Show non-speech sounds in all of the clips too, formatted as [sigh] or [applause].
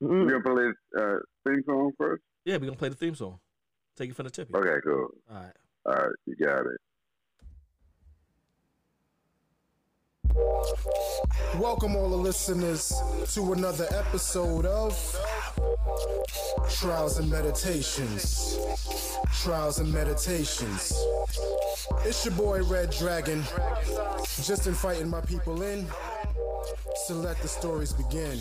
You gonna play the uh, theme song first? Yeah, we're gonna play the theme song. Take it from the tip. Okay, cool. All right. All right, you got it. Welcome, all the listeners, to another episode of Trials and Meditations. Trials and Meditations. It's your boy Red Dragon, just inviting my people in. So let the stories begin.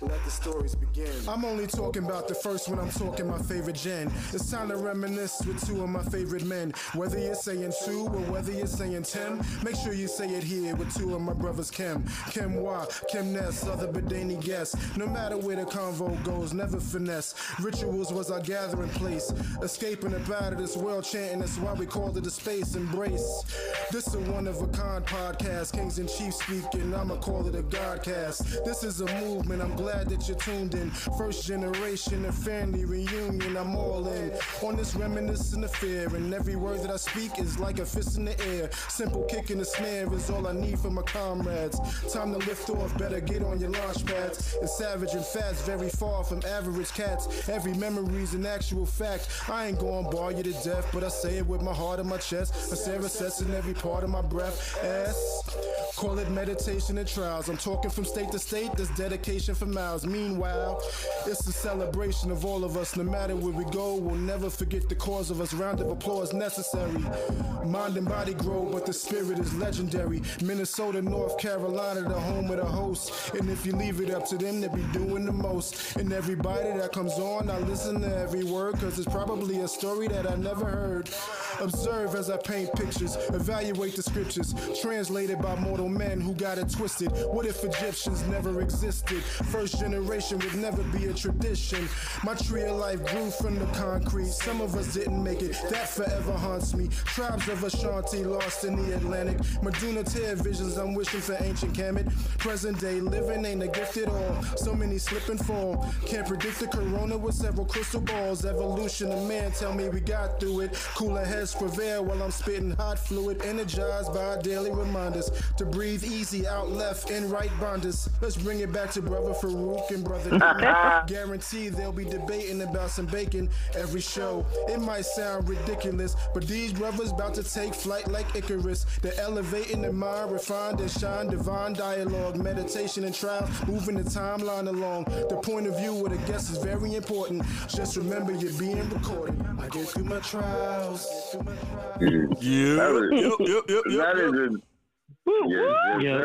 Let the stories begin. I'm only talking about the first one, I'm talking my favorite gen. It's time to reminisce with two of my favorite men. Whether you're saying two or whether you're saying Tim, make sure you say it here with two of my brothers Kim. Kim Wa, Kim Ness, other Badani guests. No matter where the convo goes, never finesse. Rituals was our gathering place. Escaping up out of this world, chanting, that's why we called it a space embrace. This is one of a kind podcast, Kings and Chiefs speaking. I'ma call it a Godcast. This is a movement, I'm glad that you're tuned in. First generation of family reunion, I'm all in. On this reminiscent affair, and every word that I speak is like a fist in the air. Simple kick in the snare is all I need for my comrades. Time to lift off, better get on your launch pads. It's savage and fast, very far from average cats. Every memory's an actual fact. I ain't gonna bar you to death, but I say it with my heart in my chest. A Sarah says in every part of my breath. S. Call it meditation and trials. I'm talking from state to state, there's dedication for miles. Meanwhile, it's a celebration of all of us. No matter where we go, we'll never forget the cause of us. Round of applause necessary. Mind and body grow, but the spirit is legendary. Minnesota, North Carolina, the home of the host. And if you leave it up to them, they'll be doing the most. And everybody that comes on, I listen to every word, cause it's probably a story that I never heard. Observe as I paint pictures, evaluate the scriptures, translated by mortal men who got it twisted. What if Egyptians never existed? First generation would never be a tradition. My tree of life grew from the concrete. Some of us didn't make it, that forever haunts me. Tribes of Ashanti lost in the Atlantic. Maduna tear visions, I'm wishing for ancient Kemet. Present day living ain't a gift at all. So many slip and fall. Can't predict the corona with several crystal balls. Evolution of man, tell me we got through it. Cooler heads prevail while I'm spitting hot fluid. Energized by daily reminders to breathe easy out left and right bonders. Let's bring it back to brother Farouk and brother. [laughs] Guarantee they'll be debating about some bacon every show. It might sound ridiculous, but these brothers about to take flight like Icarus. They're elevating the mind, refined and shine, divine dialogue, meditation and trial, moving the timeline along. The point of view of the guest is very important. Just remember you're being recorded. I get through my trials. Yeah. That was- Yep, yep, yep, yep, That is yep. A yes, yes, Yo,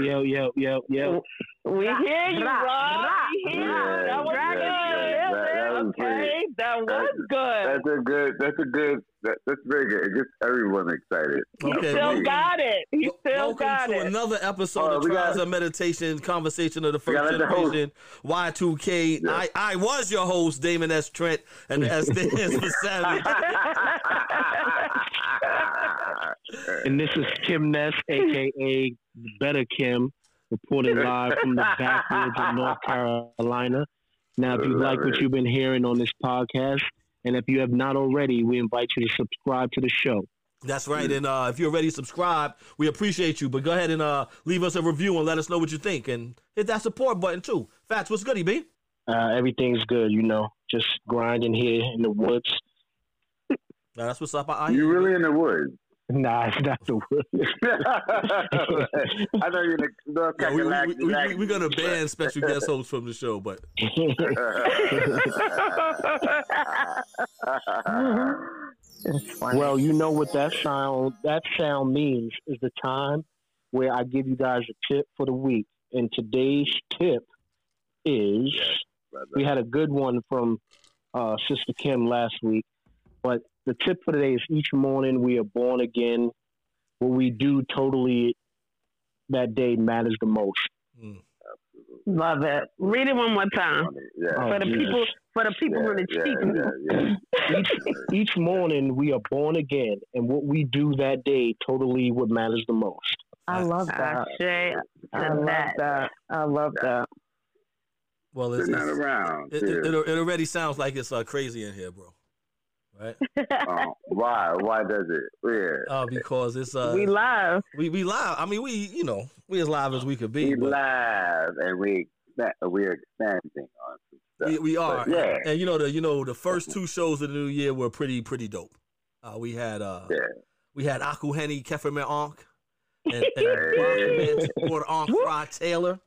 yo, yo, yo, yo, yo. We hear you, Rah, Rob. rah, We hear you. rah. That was Yes, yes, good. yes. That- that was okay, that was good. That's a good. That's a good. That, that's very good. It gets everyone excited. Okay, Still we- got it. He still Welcome got to it. another episode Oh, of Trials got- of Meditation, conversation of the first gotta the generation, Y2K. Yeah. I, I was your host, Damon S. Trent, and the S stands for [laughs] Savage. [laughs] [laughs] And this is Kim Ness, aka Better Kim, reporting live from the backwoods of North Carolina. Now, if you like what you've been hearing on this podcast, and if you have not already, we invite you to subscribe to the show. That's right. And uh, if you're already subscribed, we appreciate you. But go ahead and uh, leave us a review and let us know what you think. And hit that support button too. Fats, what's good, EB? Uh, everything's good, you know, just grinding here in the woods. Uh, that's what's up. I, I you really in the woods? Nah, it's not the woods. [laughs] I know you're in the North Yeah, we, we, we, we, we're going to ban special guest hosts from the show, but [laughs] It's funny. Well, you know what that sound that sound means is the time where I give you guys a tip for the week. And today's tip is we had a good one from uh, Sister Kim last week, but the tip for today is each morning we are born again. What we do totally that day matters the most. mm. Love it. Read it one more time Yeah. Oh, for the Jesus. people. For the people yeah, in the yeah, cheap. yeah, yeah. [laughs] each each morning we are born again, and what we do that day totally what matters the most. I love that. Ashe I to love that. that. I love that. well, it's, They're not around. it, it, it, it already sounds like it's uh, crazy in here, bro. Right? Oh, why? Why does it? Yeah. Uh, because it's uh, we live. we we live. I mean, we you know we as live as we could be. We but live and we we're expanding on some stuff. We, we are. But, yeah. And you know the you know the first two shows of the new year were pretty pretty dope. Uh, we had uh Yeah. we had Aku Henny, Kefir Ankh, and, [laughs] and Port Ankh Fry Taylor.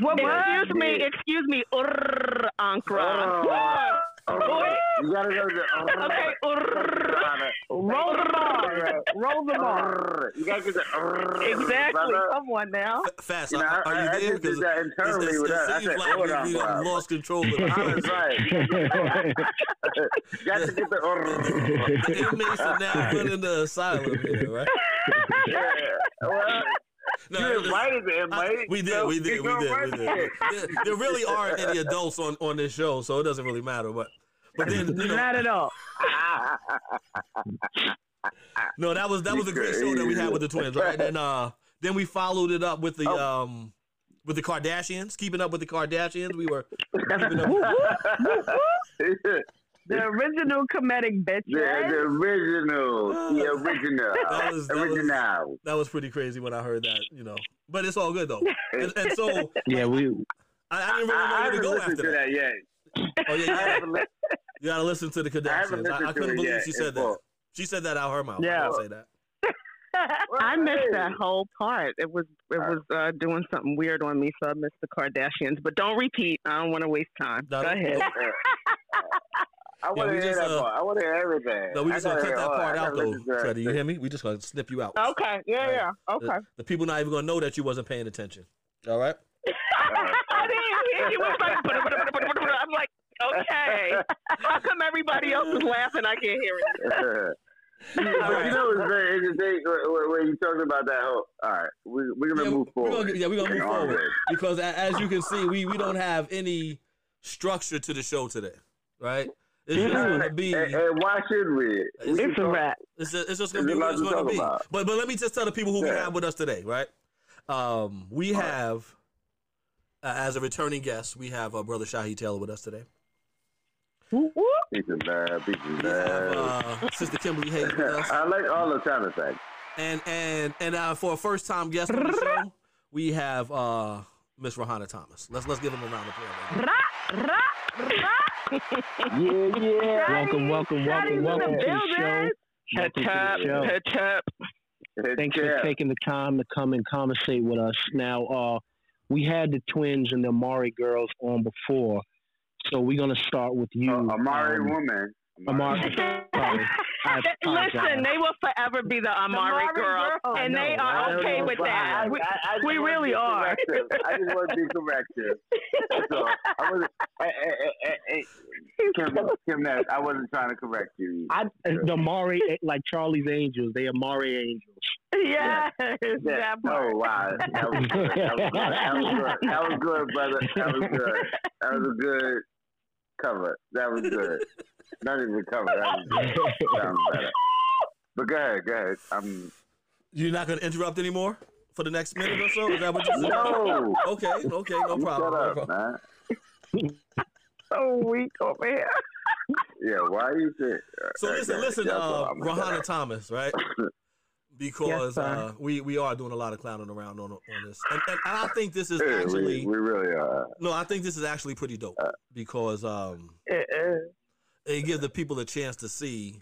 What, excuse me, excuse me, Urr, Ankara. Oh, you gotta go to [laughs] Okay. [laughs] [laughs] Roll the bar. Roll the bar. You gotta get the Exactly. brother. Come on now. Fast, You know, are, are you I there? just did that internally it, with it that. I seems said, like hold we, we done lost control of I was right. Got to get the The inmates are now put in the asylum here, right? Yeah. Well, No, you it was- invited the I- we did, so we did, we go did, we did. there. There, there really aren't any adults on, on this show, so it doesn't really matter. But but then you know, Not at all. [laughs] no, that was that was a great show that we had with the twins, right? And uh, then we followed it up with the Oh. um with the Kardashians, keeping up with the Kardashians. We were [laughs] keeping up. [laughs] The original comedic bitch. The, the original, the [laughs] original, That was- that was- original. That was pretty crazy when I heard that, you know. But it's all good though. And, and so [laughs] yeah, we I, I didn't really know I, I where to go after to that. that yet. Oh yeah, you, haven't li- you gotta listen to the I Kardashians. I, I, couldn't believe yet she in said that. full. She said that out her mouth. I Yeah. didn't say that. [laughs] I missed that whole part. It was it was uh, doing something weird on me, so I missed the Kardashians. But don't repeat. I don't want to waste time. No, Go don't- ahead. I want we to hear just, that uh, part. I want to hear everything. No, we just gonna cut that all- part out though, listen. Freddie. You hear me? We just gonna snip you out. Okay. Yeah. Right. Yeah. Okay. The, the people not even gonna know that you wasn't paying attention. All right. [laughs] I didn't hear you. Was like, I'm like, okay. How come everybody else is laughing? I can't hear it. [laughs] but you know what's very interesting when, when you talking about that whole. All right, we, we're gonna Yeah, move we're forward. gonna, yeah, we're gonna move forward because as you can see, we we don't have any structure to the show today, right? It's just gonna be. And, and why should we? we It's It's a talk- wrap. It's just, it's just gonna be what it's to gonna be. about. But but let me just tell the people who we have with us today, right? Um, we have uh, as a returning guest, we have uh, brother Shahi Taylor with us today. Peace and love, peace and We have love. uh, Sister Kimberly Hayes with us, [laughs] I like all the sound effects. and and and uh, for a first time guest on the show, we have uh, Miss Rohanna Thomas. Let's let's give him a round of applause. Yeah, yeah. welcome, welcome, welcome, Daddy's in welcome the to the show. building. Welcome to the show. Hip, hip. Thanks for taking the time to come and conversate with us. Now, uh, we had the twins and the Amari girls on before, so we're gonna start with you. Uh, Amari um, woman. Amari. [laughs] Sorry. I apologize. Listen, they will forever be the Amari, Amari girl, girl. and oh, they are don't okay know with if that. I- We- I- I we really are. corrective. I just want to be corrective. That's all. I wasn't. Hey, hey, hey, hey, hey, Kim, Kim Nash, I wasn't trying to correct you. I, the Amari, like Charlie's Angels, they are Amari Angels. yes, Yeah. that oh, part. Oh wow, that was good. That was good. That was good. That was good, brother. That was good. That was a good cover. That was good. Not even cover. That. Sounds better. But go ahead, go ahead. I'm You're not gonna interrupt anymore for the next minute or so. Is that what you said? no. Okay, okay, no You problem. Shut up, man. So weak over here. Yeah, why you say? So listen, listen, That's uh, what Rohanna. Thomas, right? [laughs] Because sir. uh, we we are doing a lot of clowning around on on this, and, and, and I think this is actually we, we really are. no, I think this is actually pretty dope because um, It is. It gives the people a chance to see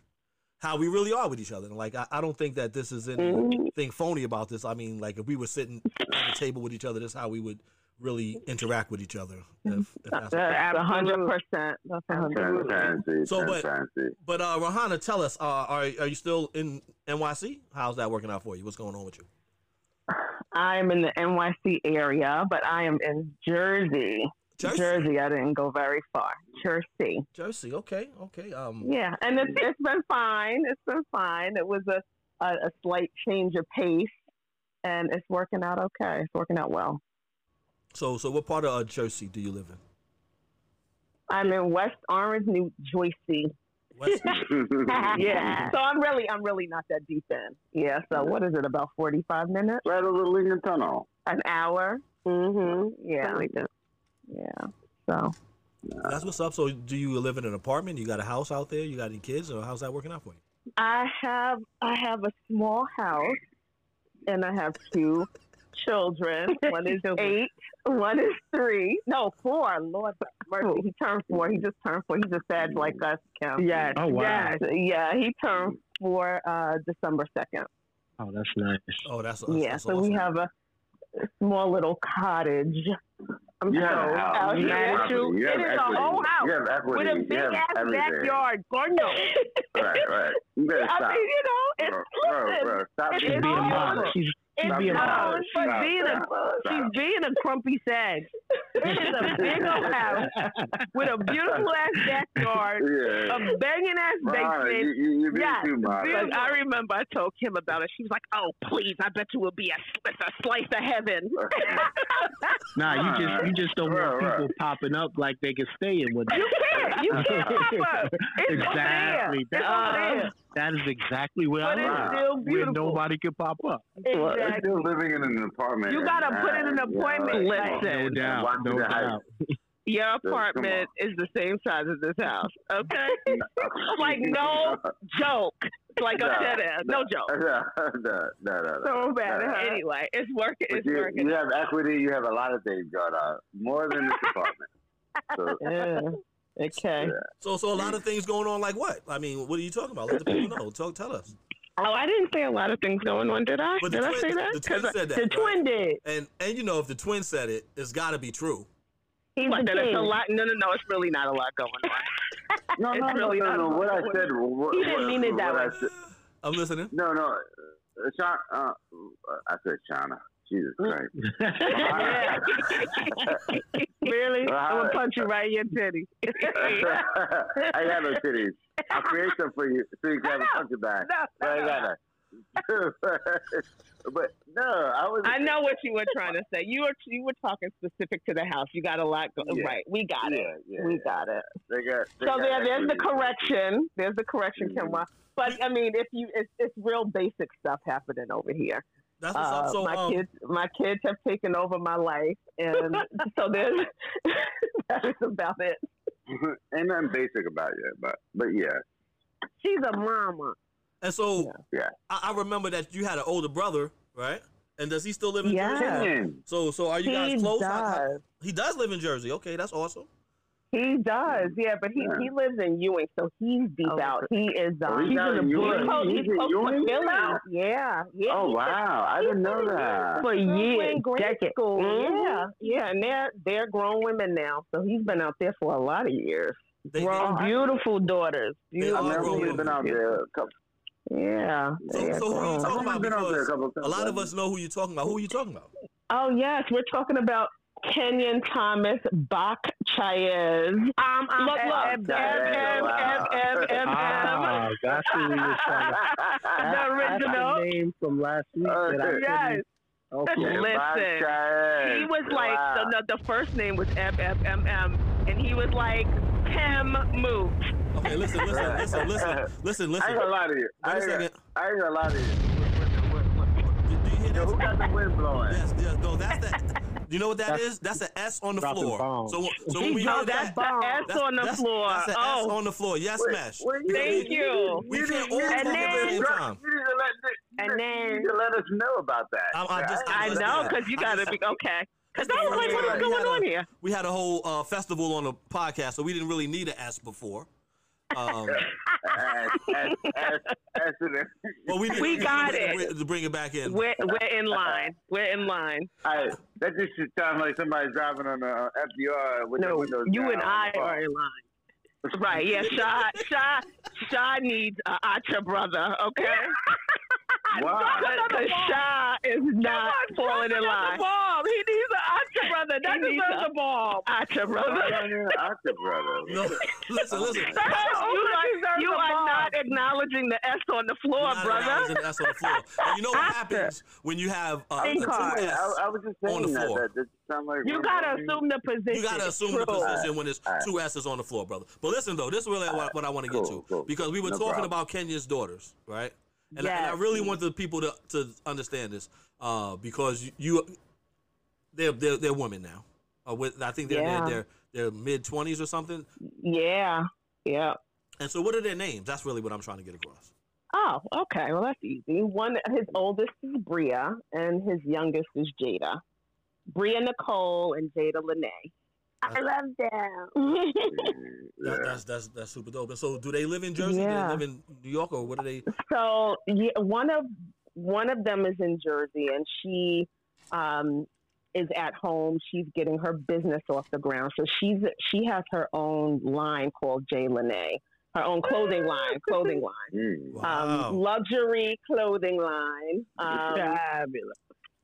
how we really are with each other. And like, I, I don't think that this is Mm-hmm. anything phony about this. I mean, like, if we were sitting at the table with each other, that's how we would really interact with each other. If, if that's That's a hundred percent. That's a hundred percent. So, but- transparency. But uh, Rohanna, tell us, uh, are are you still in NYC? How's that working out for you? What's going on with you? I'm in the NYC area, but I am in Jersey. Jersey. Jersey. I didn't go very far. Jersey. Jersey. Okay. Okay. Um. Yeah, and it's it's been fine. It's been fine. It was a a, a slight change of pace, and it's working out okay. It's working out well. So so what part of uh, Jersey do you live in? I'm in West Orange, New Jersey. West. [laughs] yeah. So I'm really I'm really not that deep in. Yeah. So what is it? About forty five minutes? right over the Lincoln Tunnel. An hour? Mm-hmm. Yeah. Yeah. So That's what's up. So do you live in an apartment? You got a house out there? You got any kids? Or how's that working out for you? I have I have a small house, and I have two children. [laughs] One is eight. One is three. No, four. Lord mercy. He turned four. He just turned four. He's a Sag like us, Kim. Yes. Oh, wow. Yes. Yeah. He turned four uh, December second. Oh, that's nice. Oh, that's, that's Yeah. that's so we have a small little cottage. I'm You have so a house. out You here. have property. You have It is a equity. whole house You have equity. with a You big have ass everything. backyard. Garden. Right, right. You better [laughs] I stop. mean, you know, it's bro, bro, listen, bro, stop it's She's being being all modest. over. She's, she's Stop being being modest. modest. She's Stop, being a stop, she's being a crumpy sag. It is a big old [laughs] house with a beautiful ass backyard, Yeah. a banging ass Mara, basement. you, you, you're Yes, too. Like, I remember I told Kim about it. She was like, "Oh, please! I bet you will be a, a slice of heaven." [laughs] Nah, you just you just don't want Right, right. people popping up like they can stay in with you You can't. You can't pop up. [laughs] It's exactly. Over there. It's over there. That, that is exactly where But I it's live. still Where nobody can pop up. You're Exactly. still living in an apartment. You gotta put in an and, appointment. you know, Listen. No doubt. No doubt. [laughs] Your apartment is the same size as this house. Okay. [laughs] [laughs] like no joke. Like a No, dead ass. No joke. no, no, no, no. So bad. No. Anyway, it's working. It's you, working. you have equity. You have a lot of things going on, more than this apartment. So, Yeah. Okay. So, so a lot of things going on. Like what? I mean, what are you talking about? Let the people know. Talk, tell us. Oh, I didn't say a lot of things going on, did I? But the did I say that? the twin said that, The right? twin did. And and you know, if the twin said it, it's got to be true. He's the That's a king. lot. No, no, no. It's really not a lot going on. No, [laughs] no, It's no, really no, not no. What I said. What, He didn't what- mean it that I way. said- I'm listening. No, no. Uh, Sean, uh, I said Shauna. Jesus Mm. Christ. [laughs] really? I'm gonna punch you right in your titty. [laughs] I got no titties. I'll create some for you so you can have a punch it back. [laughs] No, But I no, but no, I was. I know what you were trying to say. You were you were talking specific to the house. You got a lot going. Yeah. Right. We got it. Yeah, yeah. We got it. They got. They So got there, there's the correction. There's the correction. Kimwa. But I mean, if you, it's, it's real basic stuff happening over here. That's what's up. Uh, So, my um, kids, my kids have taken over my life, and [laughs] so there's [laughs] that is about it. Ain't nothing basic about you, but but yeah. She's a mama. and so, Yeah. I, I remember that you had an older brother, right? And does he still live in Yeah. Jersey? Kenyon. So, so are you guys close? How- how- does. he does live in Jersey. Okay, that's awesome. He does, yeah, but he, Yeah. he lives in Ewing, so he's deep Oh, out. He is Oh, um, he's out in he's Ewing? close, he's He's in close to Ewing Philly. now? Yeah, yeah. Oh wow! I didn't know that. For years, decades. school. Mhm. Yeah, yeah, and they're they're grown women now, so he's been out there for a lot of years. They, grown, they- beautiful daughters. They Beautiful. I've never grown really been out there. A couple, Yeah. So- they are so who you talking about? been out there a Because couple times. a lot of us know who you're talking about. Who are you talking about? Oh yes, we're talking about Kenyon Thomas Bach Chaez. Um, um, Look, look. M, M, M, M, M, M, M. Ah, that's who we was trying to. The That's original. the name from last week Oh, that I Yes. couldn't. Okay. Listen, He was like wow. the, the, the first name was M M M M, and he was like Tim Moot. Okay, listen, listen, listen, listen, listen, I listen. ain't gonna lie to you. I Wait a ain't, gonna- second. I ain't gonna lie to you. Do, do you hear Yo, who got the wind blowing? Yes, yeah, no, that's that. You know what that That's- is? That's an S on the floor. bombs. So, so [laughs] when we Oh, hear that's that, the S on the that's, floor. That's an S oh, on the floor. Yes, Wait, smash. wait, thank you. We You can't all you talk need And at the then- same time. You need to let, And then- you need to let us know about that. I'm- I'm just- I just- know because you got to be okay. Because That's I was like, what is we going had a- on here? We had a whole uh, festival on the podcast, so we didn't really need an S before. Um, As, as, as, well, we, We got to it. to bring it back in. We're we're in line. We're in line. I, that just should sound like somebody's driving on the uh, FDR with their No, windows you down and I the are in line. Right? Yeah. Shy Shy Shy needs a Acha brother. Okay. Why? Because Shy is not falling in line. He needs an Acha brother. That He needs deserves a- a bomb. Acha brother. Why don't brother. [laughs] No, listen, listen. you are, you are not acknowledging the S on the floor, Not brother. acknowledging the S on the floor. And you know what happens when you have uh, Pink two card. S? I, I was just On the saying that. floor. That, that like You gotta assume the position. You gotta assume the position when there's Alright. two S's on the floor, brother. But listen though, this is really what, what I want to get Cool, to cool. because we were No talking problem. about Kenyon's daughters, right? And, I, and I really want the people to, to understand this uh, because you, you they're, they're they're women now. Uh, with, I think they're Yeah. they're, they're mid twenties or something. Yeah. Yeah. And so, what are their names? That's really what I'm trying to get across. Oh, okay. Well, that's easy. One, his oldest is Bria, and his youngest is Jada. Bria Nicole and Jada Lene. I love them. [laughs] That, that's that's that's super dope. And so, do they live in Jersey? Do Yeah. they live in New York, or what are they? so yeah, one of one of them is in Jersey, and she um, is at home. She's getting her business off the ground. So she's she has her own line called J Lene, her own clothing line, [laughs] clothing line. Mm. Wow. um, luxury clothing line. Um, Fabulous.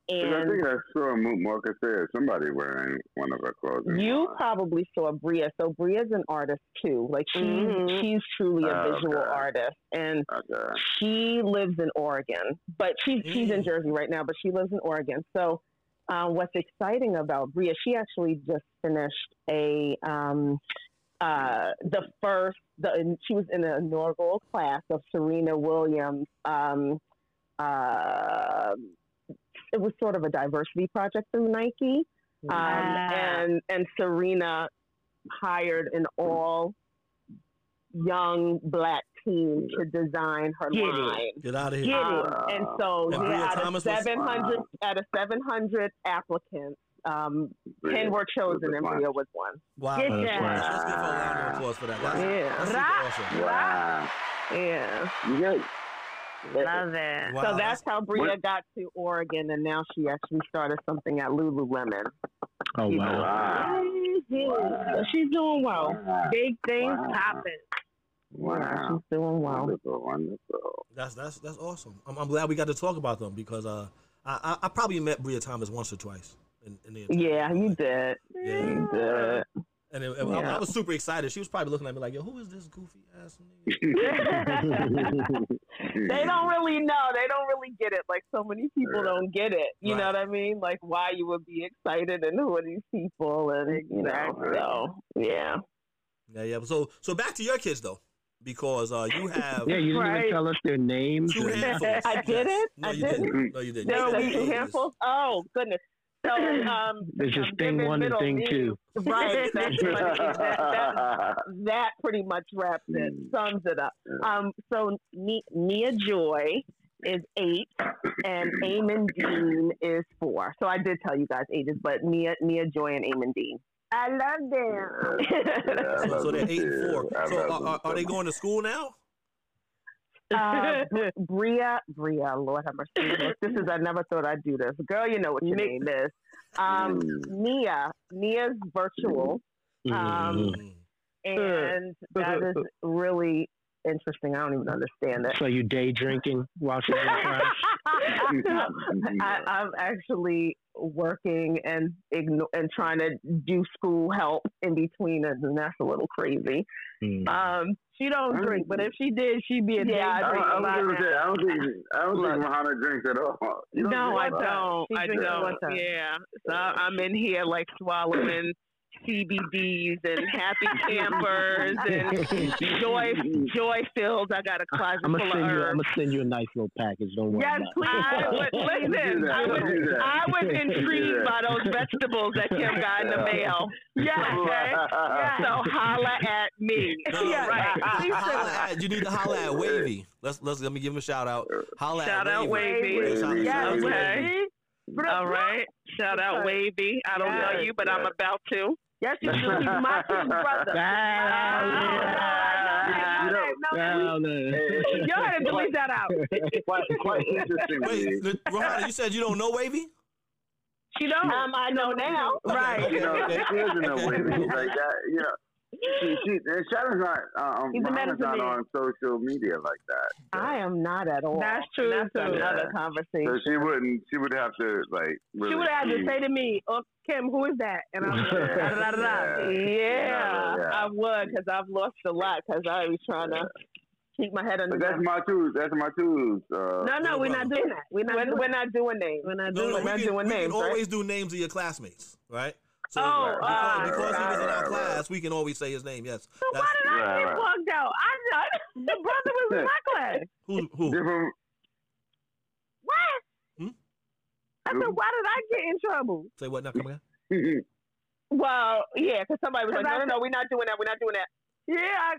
'Cause I think I saw Moot Marcus there. Somebody wearing one of her clothes. you probably saw Bria. So Bria's an artist too. Like she's Mhm. she's truly a Oh, visual okay. artist, and Okay. she lives in Oregon. But she's she's in Mm. Jersey right now, but she lives in Oregon. So. Uh, what's exciting about Bria? She actually just finished a um, uh, the first. The she was in the inaugural class of Serena Williams. Um, uh, it was sort of a diversity project from Nike, um, and and Serena hired an all young black team to design her Get it. line. Get out of Get here. it. Um, and so And yeah, out Thomas of was- seven hundred Wow. out of seven hundred applicants, um, ten were chosen, and Bria was one. Wow. Get Let's give her a round of applause for that. That's, Yeah. that's Right. awesome. Wow. Yeah. You? Love it. Wow, so that's how Bria got to Oregon, and now she actually started something at Lululemon. Oh wow. Wow. She's doing well. Wow. Big things Wow. popping. Yeah, Wow. she's doing well. Wonderful, wonderful. That's that's that's awesome. I'm, I'm glad we got to talk about them because uh, I, I I probably met Bria Thomas once or twice. In, in the entire Yeah, you did. Yeah. You did. And it, it- I, Yeah. I was super excited. She was probably looking at me like, "Yo, who is this goofy ass nigga?" [laughs] [laughs] They don't really know. They don't really get it. Like so many people Yeah. don't get it. You know what I mean? Like why you would be excited and who are these people and you know. Exactly. So yeah. Yeah, yeah. So so back to your kids though, because uh, you have Yeah, you didn't Right. even tell us their names. two handfuls. I didn't? No, I you didn't? didn't. No, you didn't. There You were two handfuls. Oh goodness. So um, [laughs] There's just um, thing one and thing two. Right. [laughs] That's that, that, that pretty much wraps it, Mm. sums it up. Um, so Ni- Nia Joy is eight, and Eamon Dean is four. So I did tell you guys ages, but Nia Nia Joy and Eamon Dean. I love them. Yeah, I So, [laughs] love so they're them eight and four. I So are, are, are they going to school now? uh, Br- Bria, Bria, Lord have mercy. This is I never thought I'd do this. Girl, you know what your name is. Um, Mm. Nia, Nia's virtual. Um, Mm. and that is really interesting. I don't even understand it. So you day drinking while she's in [laughs] class? I, I'm actually working and igno- and trying to do school help in between it, and that's a little crazy. Mm. Um, She don't drink, but if she did, she'd be a Yeah, I I, day drink I, a was gonna say, I don't think I don't Look. think Mahana drinks at all. You don't No, I don't. I don't. Yeah. So I'm in here like swallowing CBDs and happy campers and [laughs] joy joy fills. I got a closet I'm full gonna of send you. I'm gonna send you a nice little package. Don't worry. Yes, please. I would, [laughs] listen. I was, Do that. I was [laughs] intrigued that. by those vegetables that Kim got in the mail. Yeah, okay. So holla at me. No, no, yeah, right. Holla at, you need to holla at Wavy. Let's let's let me give him a shout out. Holla Shout at out Wavy. Wavy. Wavy. shout Okay. Wavy. All right. Shout out Wavy. I don't know you, but I'm about to. Yes, you do. He's my kid's brother. You know, Down there. Yo had to delete that out. quite, quite interestingly, Wait, the- Rohanna, you said you don't know Wavy? She don't. Um, I know now. Okay, Right. okay. you [laughs] know, she doesn't know Okay. women like that. You know, she, she, and Shadow's not, um, He's a Muhammad's medicine not man. on social media like that. So, I am not at all. That's true, That's too. another so conversation. So she wouldn't. She would have to like. Really She would have to say to me, "Oh, Kim, who is that?" And I'm like, da, da, da, da, da. [laughs] Yeah. Yeah, Yeah. I would because I've lost a lot because I was trying to keep my head under. But that's my tools. That's my tools. Uh, No, no, we're not doing that. We're not. We're, doing- we're not doing names. We're not No, doing no, it. we not can, doing we names, can right? always do names of your classmates, right? So Oh, because, ah, because he was in our right, class, right. we can always say his name. Yes. So why That's- did I Right, get right. plugged out? I know the brother was in my class. who? Who? different. What? Hmm? I said, why did I get in trouble? Say what now? Come again? [laughs] Well, yeah, because somebody was like, no, no, no, we're not doing that. We're not doing that. Yeah, I,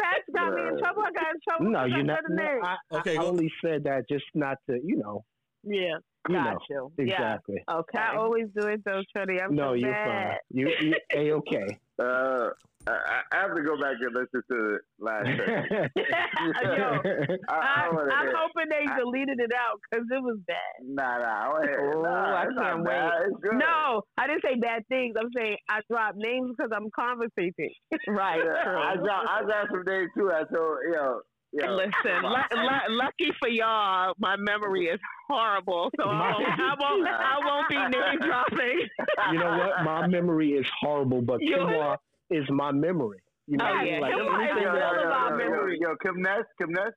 Fats got me in trouble. I got in trouble. No, you're not. the No, name. I, Okay, I go- only said that just not to, you know, Yeah, you got know, you. exactly. Yeah. Okay. I always do it though, Trinity. I'm no, so you're bad. fine. You, you a okay. [laughs] Uh, I, I have to go back and listen to the last segment. [laughs] [laughs] Yo, I, I, I wanna I'm hoping they I- deleted it out because it was bad. Nah, nah, I wanna hear- Oh, nah, I it's not can't bad. wait. It's good. No, I didn't say bad things. I'm saying I dropped names because I'm conversating. right. Yeah, I got, I got some days too. I told, yo, yo. Listen, lu- lu- lucky for y'all, my memory is horrible, so I won't, [laughs] I won't, I won't be name dropping. you know what? My memory is horrible, but You- Kimwa is my memory. You know, Oh, what I mean? yeah, like Kimwa is anything yo, all that- about yo, memory. Yo, Kim Ness, Kim Ness,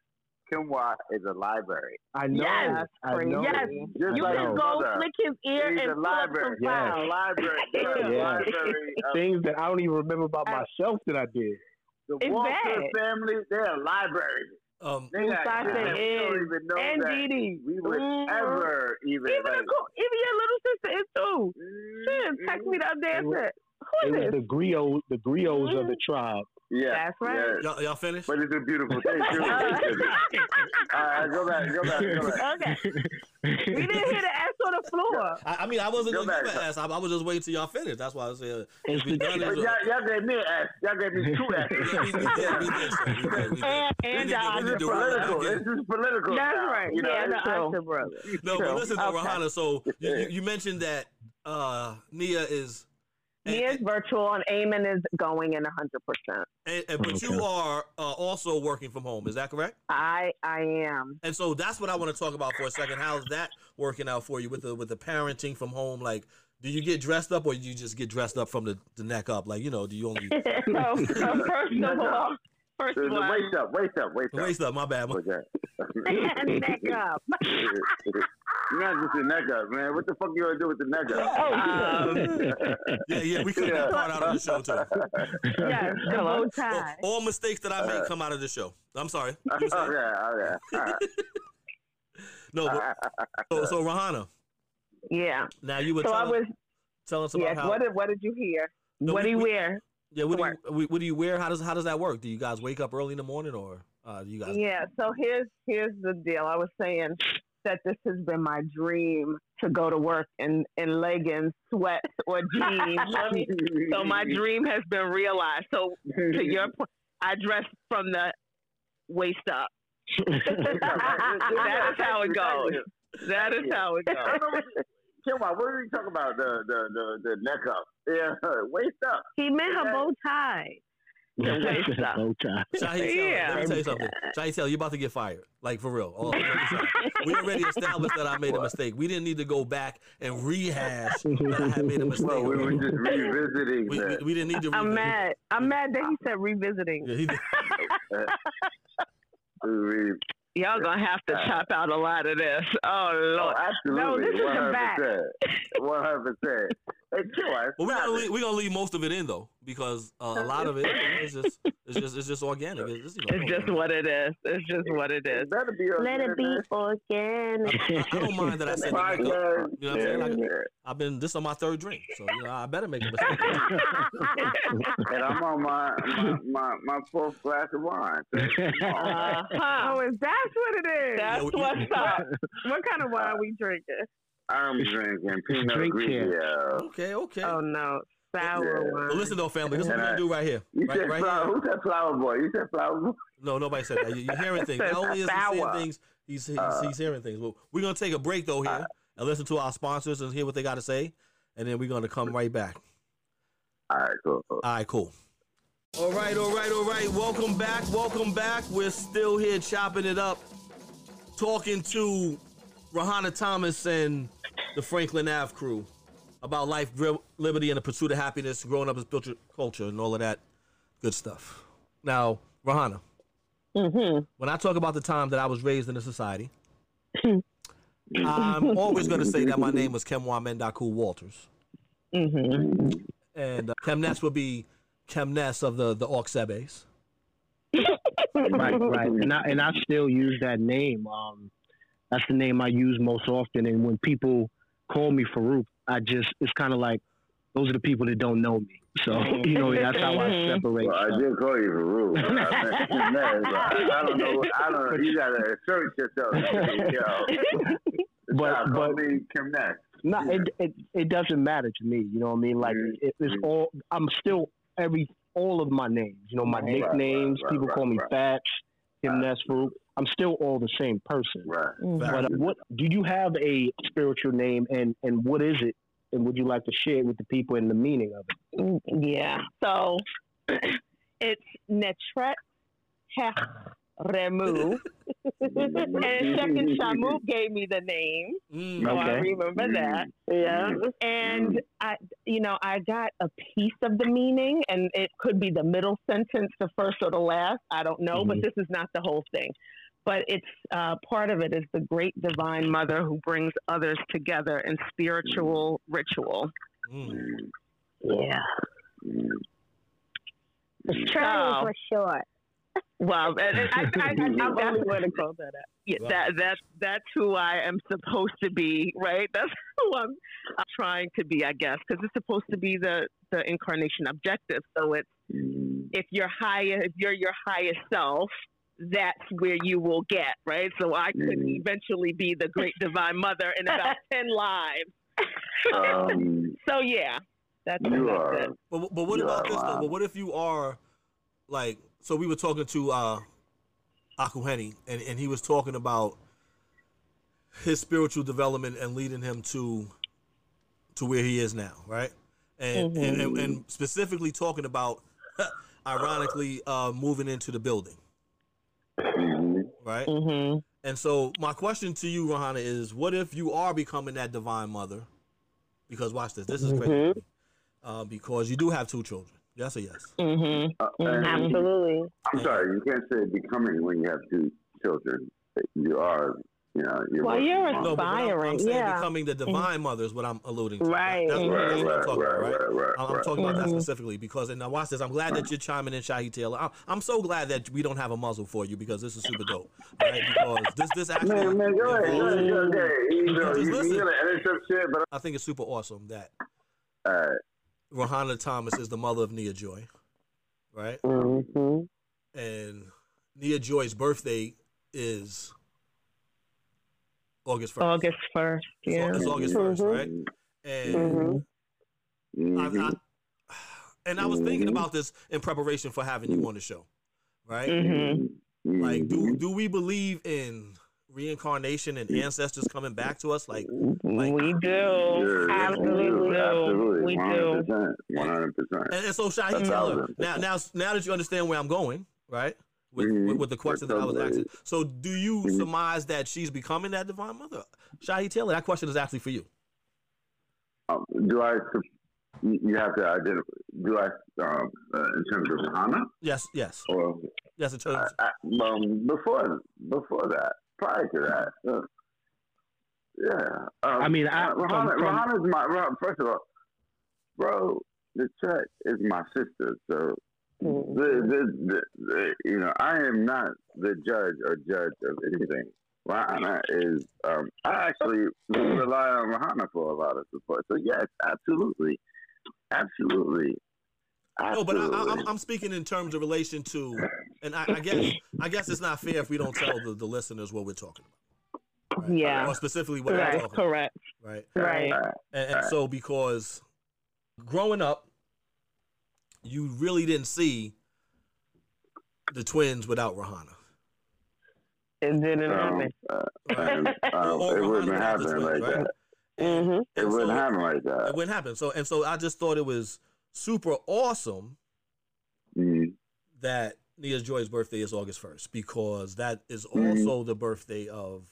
Kim Watt is a library. I know. Yes, I know. yes. Just You like can go mother. flick his ear He's and a pull library. Yes. files. Library. [laughs] Yeah. Yeah. Yeah. Library. Things that I don't even remember about myself that I did. The It's Walker bad. family, they're a library. Um, They got Musasa we don't even know And that Dee Dee. we would Mhm. ever even Even, like. a even your little sister is too. Shit, text me the other day and said, It was this? the griots, the griots of the tribe. Yeah, That's right. yeah. y'all, y'all finished? But it's a beautiful thing too. [laughs] All right, go back, go back, go back. Okay. We didn't hear the ass on the floor. I, I mean, I wasn't Go gonna give back. an ass. I, I was just waiting till y'all finished. That's why I said It's we done. But y'all, y'all gave me an ass. Y'all gave me two asses. Yeah, we, we did, we did, sir. We did, we did. And, We and need the to- we need Oscar brother. Political. This is political. That's now. right. You know, yeah, and the it's Oscar brother. No, but listen, though, Okay. Rahana. So you, you, you mentioned that uh, Nia is, and, He is virtual and Eamon is going in 100%. and, and- but you are uh, also working from home. Is that correct? I I am. And so that's what I want to talk about for a second. How's that working out for you with the with the parenting from home? Like, do you get dressed up or do you just get dressed up from the, the neck up? Like, you know, do you only [laughs] so, so first of all, first of all, waist up, waist up, waist up. waist up? My bad. Okay. [laughs] neck up. [laughs] Not just the neck up, man. What the fuck you gonna do with the neck up? Um, Yeah, yeah, we cut that part out of the show too. yes, the bow All, tie. all mistakes that I make come out of the show. I'm sorry. [laughs] You okay, saying? okay. All right. No, but, [laughs] so, so Rahana, Yeah. now you were So I telling, was. tell us about Yes. how. What did What did you hear? No, what we- do you we- wear? yeah, what do you what do you wear? How does how does that work? Do you guys wake up early in the morning or uh, do you guys? Yeah. So here's here's the deal. I was saying that this has been my dream to go to work in in leggings, sweats, or [laughs] jeans. So my dream has been realized. So to your point, I dress from the waist up. [laughs] that is how it goes. That is how it goes. don't what you- Kim, what are you talking about? The the the, the neck up. Yeah, [laughs] waist up. He meant her bow tie. The waist up. Bow tie. Shahi, Yeah. let me tell you something. Shahi, tell you about to get fired. Like for real. All jokes aside. we already established that I made a mistake. We didn't need to go back and rehash [laughs] that I made a mistake. Well, we were just [laughs] revisiting we, we, that. we didn't need to. Revisit. I'm mad. I'm mad that he said revisiting. Yeah, he did. [laughs] Y'all gonna have to chop out a lot of this. Oh Oh, lord. absolutely. No, this is a One hundred fact. percent. One hundred percent. Hey, Kim, Well, we're gonna leave, we're gonna leave most of it in though, because uh, a lot of it is just it's just it's just organic. It's just, you know, It's just what it is. It's just what it is. Let It better be Let it be organic. I, I don't mind that I said the makeup. Podcast. You know what I'm saying? Like, I've been this on my third drink, so you know I better make a mistake. [laughs] and I'm on my my, my, my fourth glass of wine. [laughs] Uh-huh. Oh, is that what it is? That's Yeah, we- what's up. what kind of wine are we drinking? I'm drinking Pinot Drink Grigio. Okay, okay. Oh no, sour Yeah. wine. Well, listen though, family. This is what we're gonna do right here. You Right, said right flower. here. Who said flower boy? You said flower boy. No, nobody said that. You- You're hearing [laughs] things. Not only is he seeing things, he's he's, Uh, he's hearing things. Well, we're gonna take a break though here and listen to our sponsors and hear what they got to say, and then we're gonna come right back. All right, cool. All right, cool. All right, all right, all right. Welcome back. Welcome back. We're still here chopping it up, talking to Rahana Thomas and the Franklin Ave crew about life, liberty, and the pursuit of happiness, growing up as built culture, and all of that good stuff. Now, Rahana, Mm-hmm. when I talk about the time that I was raised in a society, [laughs] I'm always going to say that my name was Kemwa Mendaku Walters. Mm-hmm. And uh, Kemnes would be Kemnes of the, the Oxebes. [laughs] right, right. And I and I still use that name. Um, that's the name I use most often. And when people call me Farouk, I just it's kind of like those are the people that don't know me. So you know that's how I Mhm. separate. Well, I stuff. did call you for rude. [laughs] but I meant Kim Nash, but I don't know. I don't know. You gotta assert yourself. Yo, [laughs] But- Child, call but- me Kim Nash. No, it, it it doesn't matter to me. You know what I mean? Like Mhm. it, it's all. I'm still every all of my names. You know my Right, right, nicknames. right, people right, call me right. Fats, Kim Right. Nesfu. I'm still all the same person. Right. But uh, what do you have a spiritual name, and and what is it? And would you like to share it with the people and the meaning of it? Yeah. So [clears throat] it's Netret Remu. [laughs] and second Shamuk gave me the name. Mm. So I Okay. remember that. Yeah. And I you know, I got a piece of the meaning and it could be the middle sentence, the first or the last. I don't know, but Mhm. this is not the whole thing. But it's uh, part of it is the great divine mother who brings others together in spiritual ritual. Mm. Yeah. It's trying for short. Well, [laughs] and- and I, I, I, I'm only going to call that out. Yeah, Right. that that's that's who I am supposed to be, right? [laughs] That's who I'm, I'm trying to be, I guess, because it's supposed to be the the incarnation objective. So it's if you're higher, if you're your highest self, that's where you will get, right? So I could Mhm. eventually be the great divine mother in about [laughs] ten lives. Um, Um, so yeah, that's, you that's are. it. But but what about are this though? But what if you are like so we were talking to uh Akuheni and, and he was talking about his spiritual development and leading him to to where he is now, right? And and, and, and specifically talking about [laughs] ironically uh moving into the building, mhm. right? Mm-hmm. And so my question to you, Rohanna, is what if you are becoming that divine mother? Because watch this. This is crazy. to me. Uh, because you do have two children. Yes or yes? Mm-hmm. Uh, and Absolutely. I'm sorry, you can't say becoming when you have two children. You are, you know, you're Well, you're on- No, but I'm, I'm Inspiring, saying yeah. becoming the divine mother is what I'm alluding to. Right. That's, what- Right, that's what I'm right, talking right, about, right? right, right, I'm, I'm right. talking about that Mhm. specifically because, and now watch this. I'm glad that you're chiming in, Shahi Taylor. I'm, I'm so glad that we don't have a muzzle for you because this is super dope, right? Because this this actually Man, man, go ahead, go ahead, go ahead. You know, you, listen. you're gonna edit shit, but I think it's super awesome that all right. Rohanna Thomas is the mother of Nia Joy, right? Mm-hmm. And Nia Joy's birthday is August 1st. August first. Yeah. It's August 1st, right? And Mhm. Mhm. I, I, and I was thinking about this in preparation for having you on the show, right? Mhm. Mhm. Like, do do we believe in reincarnation and ancestors coming back to us? Like, like we do. Yeah, Absolutely do. Absolutely. We do. 100%. 100%. and, and so Shahi A Taylor. Now, now, now that you understand where I'm going, right? With, Mhm. with, with the question that I was asking. So, do you Mhm. surmise that she's becoming that divine mother? Shahi Taylor, that question is actually for you. Um, do I, you you have to identify, do I, um, uh, in terms of Hana? Yes, yes, Or, yes. In terms, I, I, um, before, before that, prior to that, uh, yeah. Um, I mean, I- uh, from- Rahana, from- Rahana's my, Rah- first of all, bro, the track is my sister, so Mm-hmm. the, the, the, the, you know, I am not the judge or judge of anything. Rahana is, um, I actually rely on Rahana for a lot of support. So yes, absolutely, absolutely. no, but I, I, absolutely. I'm, I'm speaking in terms of relation to, and I, I guess, I guess it's not fair if we don't tell the, the listeners what we're talking about, right? Yeah. or specifically what I'm Right. talking about, Correct. right? Right. And, and so because growing up, you really didn't see the twins without Rahana. It didn't um, happen. uh, and, um, it Rahana wouldn't without happen twins, like right? that. Mm-hmm. It And wouldn't so- happen like that. It wouldn't happen. So and so I just thought it was super awesome Mhm. that Nia Joy's birthday is August first because that is Mhm. also the birthday of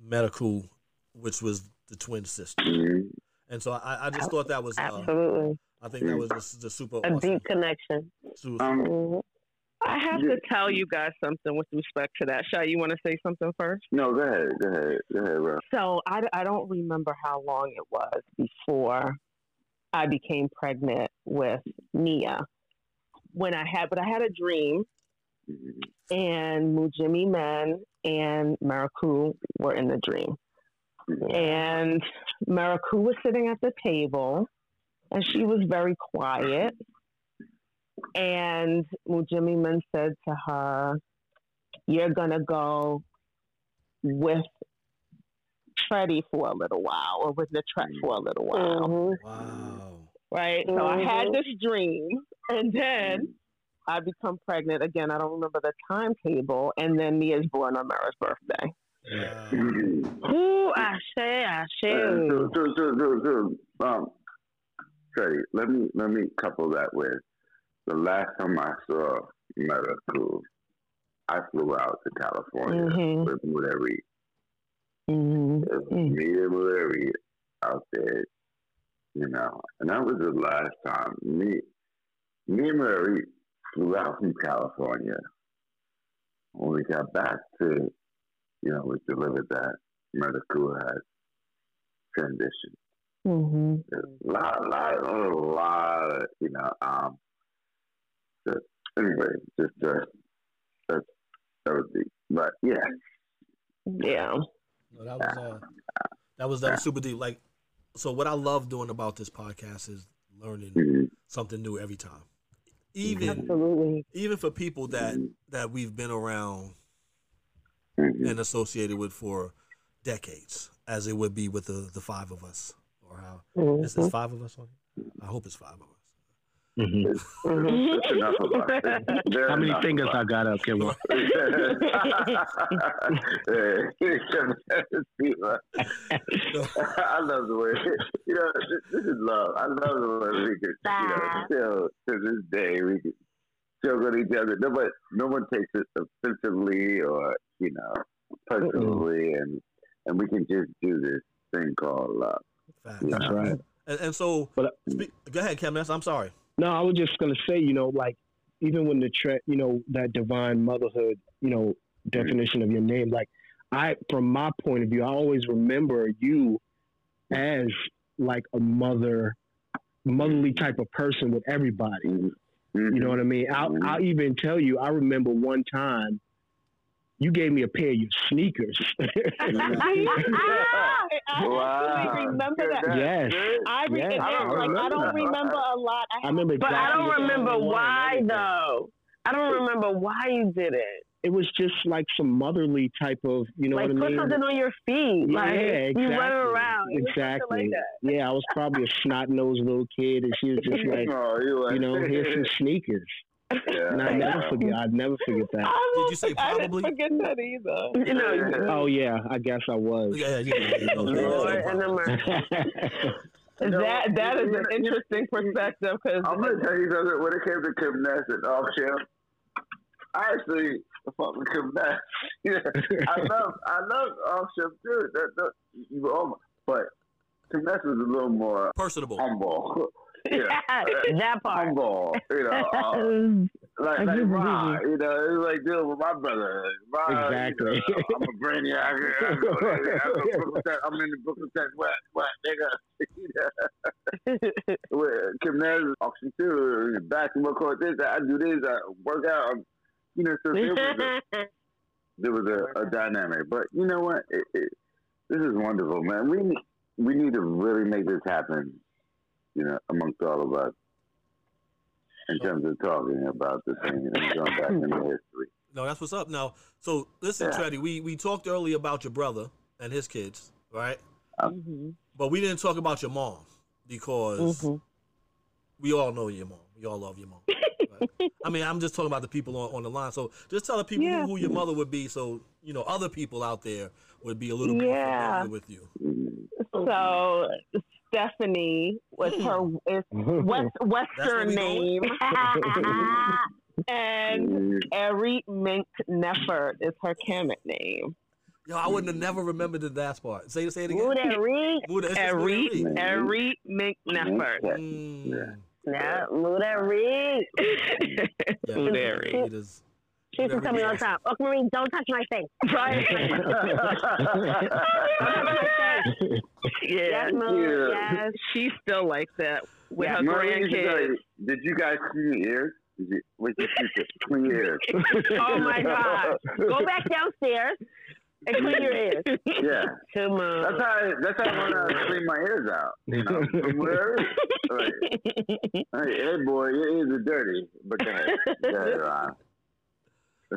Medical, which was the twin sister. Mhm. And so I, I just thought that was uh, Absolutely. I think that was the, just super A awesome. deep connection. Su- Um. I have Yeah. to tell you guys something with respect to that. Shy, you want to say something first? no, go ahead, go ahead, go ahead, bro. So I, I don't remember how long it was before I became pregnant with Nia. When I had, but I had a dream, and Mujimi Men and Maraku were in the dream. And Maraku was sitting at the table, and she was very quiet. And Mujimiman said to her, "You're gonna go with Freddie for a little while, or with the Tret for a little while." Mm-hmm. Wow. Right. So I had Mhm. this dream, and then I become pregnant again. I don't remember the timetable, and then Nia's born on Mara's birthday. Wow. Ooh, Ashe, Ashe. Uh, so, so, so, so, so, um, Freddie, let me let me couple that with the last time I saw Medical, I flew out to California Mhm. with Muda Mm-hmm. It was Me and Muda out there, you know, and that was the last time me, me and Muda Reed flew out from California. When we got back to, you know, we delivered that Medical had transitioned. Mm-hmm. a lot, lot, a lot, of, you know, um, just, anyway, just, uh, that's, that was the, but yeah, Yeah. No, that was uh, that was that was super deep. Like, so what I love doing about this podcast is learning Mhm. something new every time. Even Absolutely. even for people that that we've been around Mhm. and associated with for decades, as it would be with the the five of us, or how Mm-hmm. is this five of us on? here? I hope it's five of us. Mhm. That's enough of us. [laughs] Very How many fingers I us. got up, Kim? [laughs] I love the way you know. This, this is love. I love the way we could, you know, still to this day we could joke on each other. Nobody, no one takes it offensively or you know personally, and and we can just do this thing called love. That's know? right. And, and so, But- uh, speak, go ahead, Cam. I'm sorry. No, I was just gonna say, you know, like even when the tre- you know, that divine motherhood, you know, definition of your name, like I, from my point of view, I always remember you as like a mother, motherly type of person with everybody. Mhm. You know what I mean? I'll, Mhm. I'll even tell you, I remember one time you gave me a pair of your sneakers. [laughs] I Wow. actually remember that. Good. yes. Good. I, re- Yes, again, I like, I don't remember. remember a lot. I remember But I exactly don't what remember you wore and why everything. though. I don't remember why you did it. It was just like some motherly type of, you know like what I put mean? something on your feet. Yeah, like exactly. you run around. It was something Exactly. Like that. Yeah, I was probably a snot nosed little kid, and she was just [laughs] like, Oh, you, you know, here's some sneakers. Yeah. And I never forget. I'd never forget that. Did you say probably? I probably? didn't forget that either. You know, Oh yeah, I guess I was. Yeah, yeah, [laughs] yeah. yeah. Lord and the. No, that that is an interesting perspective because I'm gonna tell you something. When it came to Kim Ness and off champ, I actually fuck with Kim Ness. Yeah, I love, I love off champ too. That, that you were almost, but Kim Ness was a little more Personable. humble. [laughs] Yeah, [laughs] that part. humble. You know, uh, like like Ron. You know, it was like dealing with my brother. Ron, Exactly. You know, I'm a brainiac. I go, I go [laughs] Brooklyn Tech. I'm in the Brooklyn Tech West, West, nigga. [laughs] [laughs] With Ness auction too, basketball court. This, I do this. I work out. I'm, you know, so there was a, there was a, a dynamic. But you know what? It, it, this is wonderful, man. We we need to really make this happen. You know, amongst all of us, in terms of talking about the thing and going back in the [laughs] history. No, that's what's up. Now, so listen, Yeah. Treddy, we we talked earlier about your brother and his kids, right? Mm-hmm. But we didn't talk about your mom because Mhm. we all know your mom. We all love your mom. right? [laughs] I mean, I'm just talking about the people on, on the line. So just tell the people Yeah. who, who your mother would be, so you know other people out there would be a little more Yeah. familiar with you. Mm. So Stephanie was her is [laughs] West, Western name, [laughs] and. Eri Mink Neffert is her Kemet name. Yo, I wouldn't have never remembered the last part. Say say it again. Ooh, [laughs] that ring. Muda, Eri Eri Mink Neffert. Mm. Yeah. Yeah, move that. Yeah, Muda Muda Eri. Reed is- She used to tell me all the time, "Oh, Marie, don't touch my face." [laughs] Right. [laughs] yeah. Yes, Marie. Yeah. Yes. She's still like that with her Marie, you grandkids. know, Did you guys clean your ears? Did you, wait, did clean your ears? Oh my God. Go back downstairs. and clean your ears. [laughs] Yeah. Come on. That's how I, that's how I want to clean my ears out. You know, from wherever. Like, hey, hey, boy, your ears are dirty. But go ahead. Go ahead, Ron.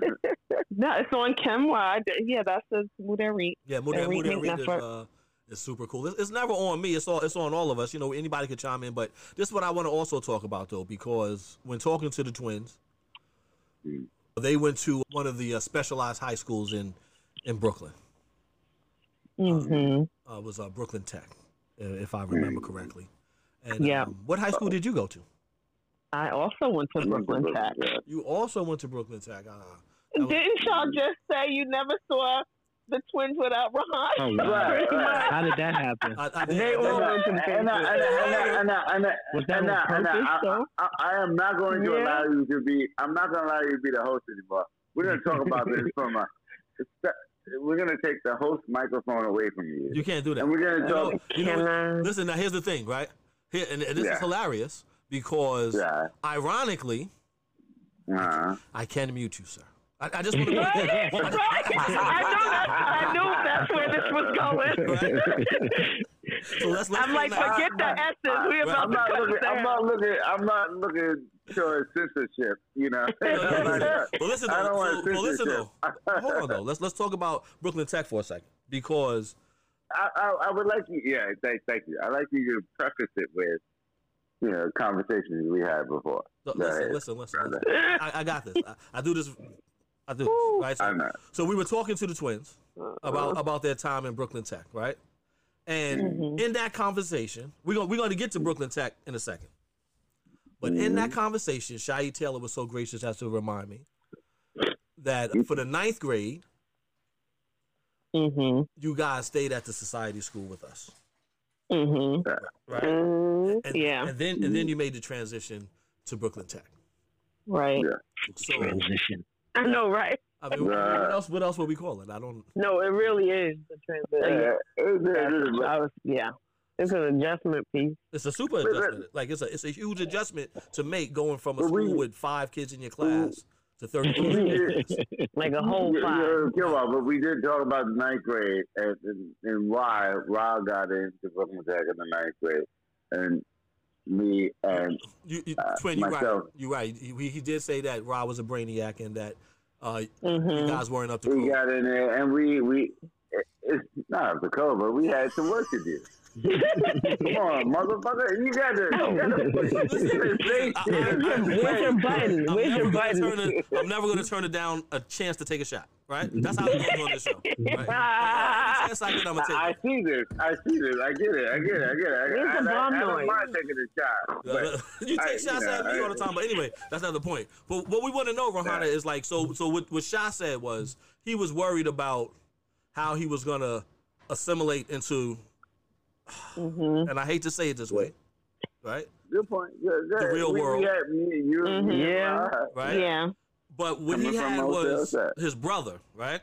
[laughs] no, it's on Kenwa. Yeah, that's the Smooth and Read. Yeah, Moody, And we Reed is, uh, is super cool. It's, it's never on me. It's all it's on all of us. You know, anybody could chime in. But this is what I want to also talk about though, because when talking to the twins, Mm. they went to one of the uh, specialized high schools in in Brooklyn. Mm-hmm. Uh, it was uh, Brooklyn Tech, if I remember correctly. And Yeah. um, what high school did you go to? I also went to Brooklyn Tech. You also went to Brooklyn Tech. Uh, that was- Didn't y'all just say you never saw the twins without Ron? Oh, wow. Right, right. How did that happen? I, I did, They I did- all And I- went to the and I- Was that and on purpose, though? Am not going to Yeah. allow you to be. I'm not going to allow you to be the host anymore. We're going to talk about this [laughs] from a. We're going to take the host microphone away from you, you can't do that. and we're going to You know, talk. you know Can what- I? listen, now here's the thing, right? Here, and, and this is hilarious because, Yeah. ironically, Uh-huh. I can mute you, sir. I, I just want to. [laughs] Right, right. [laughs] I knew that. I knew that's where this was going. So let's. let's I'm like, now- forget the S's. We about I'm to not cut looking. I'm not looking. I'm not looking towards censorship. You know. No, no, no, no. Well, listen, [laughs] I don't want So, well, listen, though. Hold on, though. Let's let's talk about Brooklyn Tech for a second because I, I, I would like you. Yeah, thank, thank you. I like you to preface it with, you know, conversations we had before. so, listen, listen, listen, listen. I, I got this. I, I do this. I do this, right? So, I know. So we were talking to the twins about about their time in Brooklyn Tech, right? And Mm-hmm. in that conversation, we're gonna we're gonna get to Brooklyn Tech in a second. But in that Mm-hmm. conversation, Shai Taylor was so gracious as to remind me that for the ninth grade, Mm-hmm. you guys stayed at the society school with us, Mm-hmm. right? And, yeah. And then and then you made the transition to Brooklyn Tech. Right. Yeah. So Transition. I know, right? I mean, what else? What else would we call it? I don't. No, it really is the transition. Yeah, I was, yeah. It's an adjustment piece. It's a super But- but- adjustment. Like it's a it's a huge adjustment to make going from a school with five kids in your class to thirty kids. we in your did- class. [laughs] Like a whole Yeah, five. yeah, yeah, well, but we did talk about the ninth grade and, and, and why Rob got into Brooklyn Tech in the ninth grade, and me and You, you, Uh, twin, you right. myself. You right. He, he did say that Rob was a brainiac and that uh, Mm-hmm. you guys weren't up to we code. got in there and we we it's not up to code, but we had some work to do. Come on, motherfucker! You got to. You got to put Listen, say I- shit. I- I- Where's your button? Where's your button? turn it, I'm never going to turn it down a chance to take a shot. Right? That's how it goes on this show. Right? Any chance [laughs] I get, I'm take I it. see this. I see this. I get it. I get it. I get it. I, Where's I, the I, bomb I don't mind taking a shot. [laughs] But you I- take shots you know, at me I- all the time, but anyway, that's not the point. But what we want to know, Rohanna, is like, so, so what, what Shah said was he was worried about how he was gonna assimilate into, Mm-hmm. and I hate to say it this way, right? good point. Good, good. The real we, world. We had, me, you, Mhm. Yeah. Right? Yeah. But what he Coming from had was Set. his brother, right?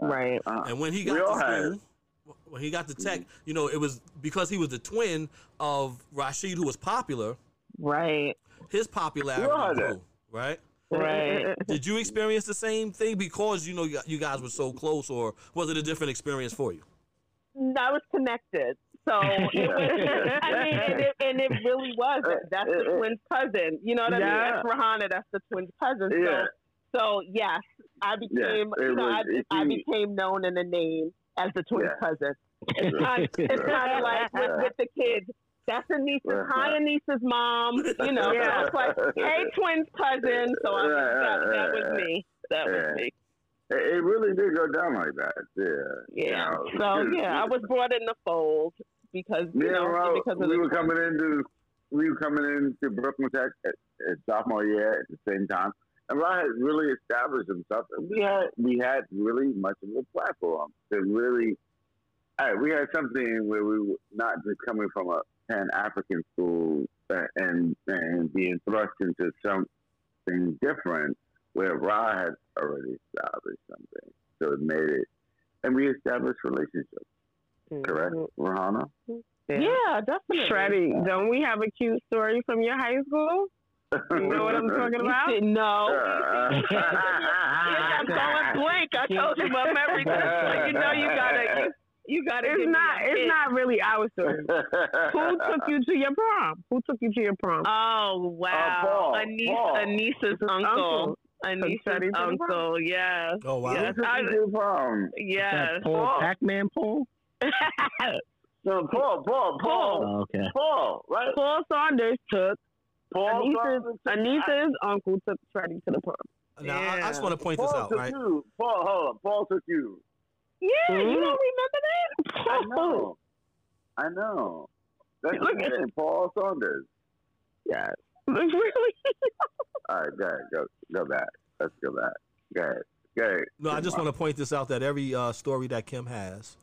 Right. uh, And when he got all to had school, when he got to tech, you know, it was because he was the twin of Rashid, who was popular. Right. His popularity Right. grew, right? Right. [laughs] Did you experience the same thing because you know you you guys were so close, or was it a different experience for you? I was connected. So it was, [laughs] I mean, and it, and it really was. Uh, that's the uh, uh. twins' cousin. You know what I mean? Yeah. That's Rohanna. That's the twins' cousin. Yeah. So, so yes, I became. it you know, was- I, I became known in the name as the twins' Yeah. cousin. It's kind, it's of like with, with the kids. That's Anissa's. Right, Hi, right. Anissa's mom. You know, Yeah. so it's like, hey, twins' cousin. So I, Right, that, that was me. That was Yeah. me. It, really did go down like that. Yeah. You Yeah. know, So yeah, I was brought in the fold because you know because we the were coming into we were coming into Brooklyn Tech at, at sophomore year at the same time, and Ron had really established himself. And we had we had really much of a platform to really. All right, we had something where we were not just coming from a Pan African school uh, and and being thrust into something different, where Ra had already established something, so it made it, and we established relationships. Correct, Rohanna? Yeah. yeah, definitely. Shreddy, don't we have a cute story from your high school? You know what I'm talking [laughs] about? no. Uh, I'm going blank. I told you my memory. [laughs] So you know you gotta. You, you gotta. It's not. It's not really our story. [laughs] Who took you to your prom? Who took you to your prom? Oh wow, Paul, Anise, Paul. Anissa's uncle. Anissa's Freddie uncle. Yes. Oh wow. Yes. Took you to prom. Yes. That Paul Pac-Man Paul? No, Paul, Paul, Paul, Oh, okay. Paul, right? Paul Saunders took Paul. Anissa's, Saunders. Anissa's uncle took Freddie to the prom. Now I, I just want to point Paul this out, took right? you. Paul, hold on. Paul took you. Yeah, you don't remember that? I know. I know. That's Look Look at- Paul Saunders. Yeah. [laughs] Really? All right, go ahead. Go, go back. Let's go back. Go ahead. Go ahead. No, I just want to point this out that every uh, story that Kim has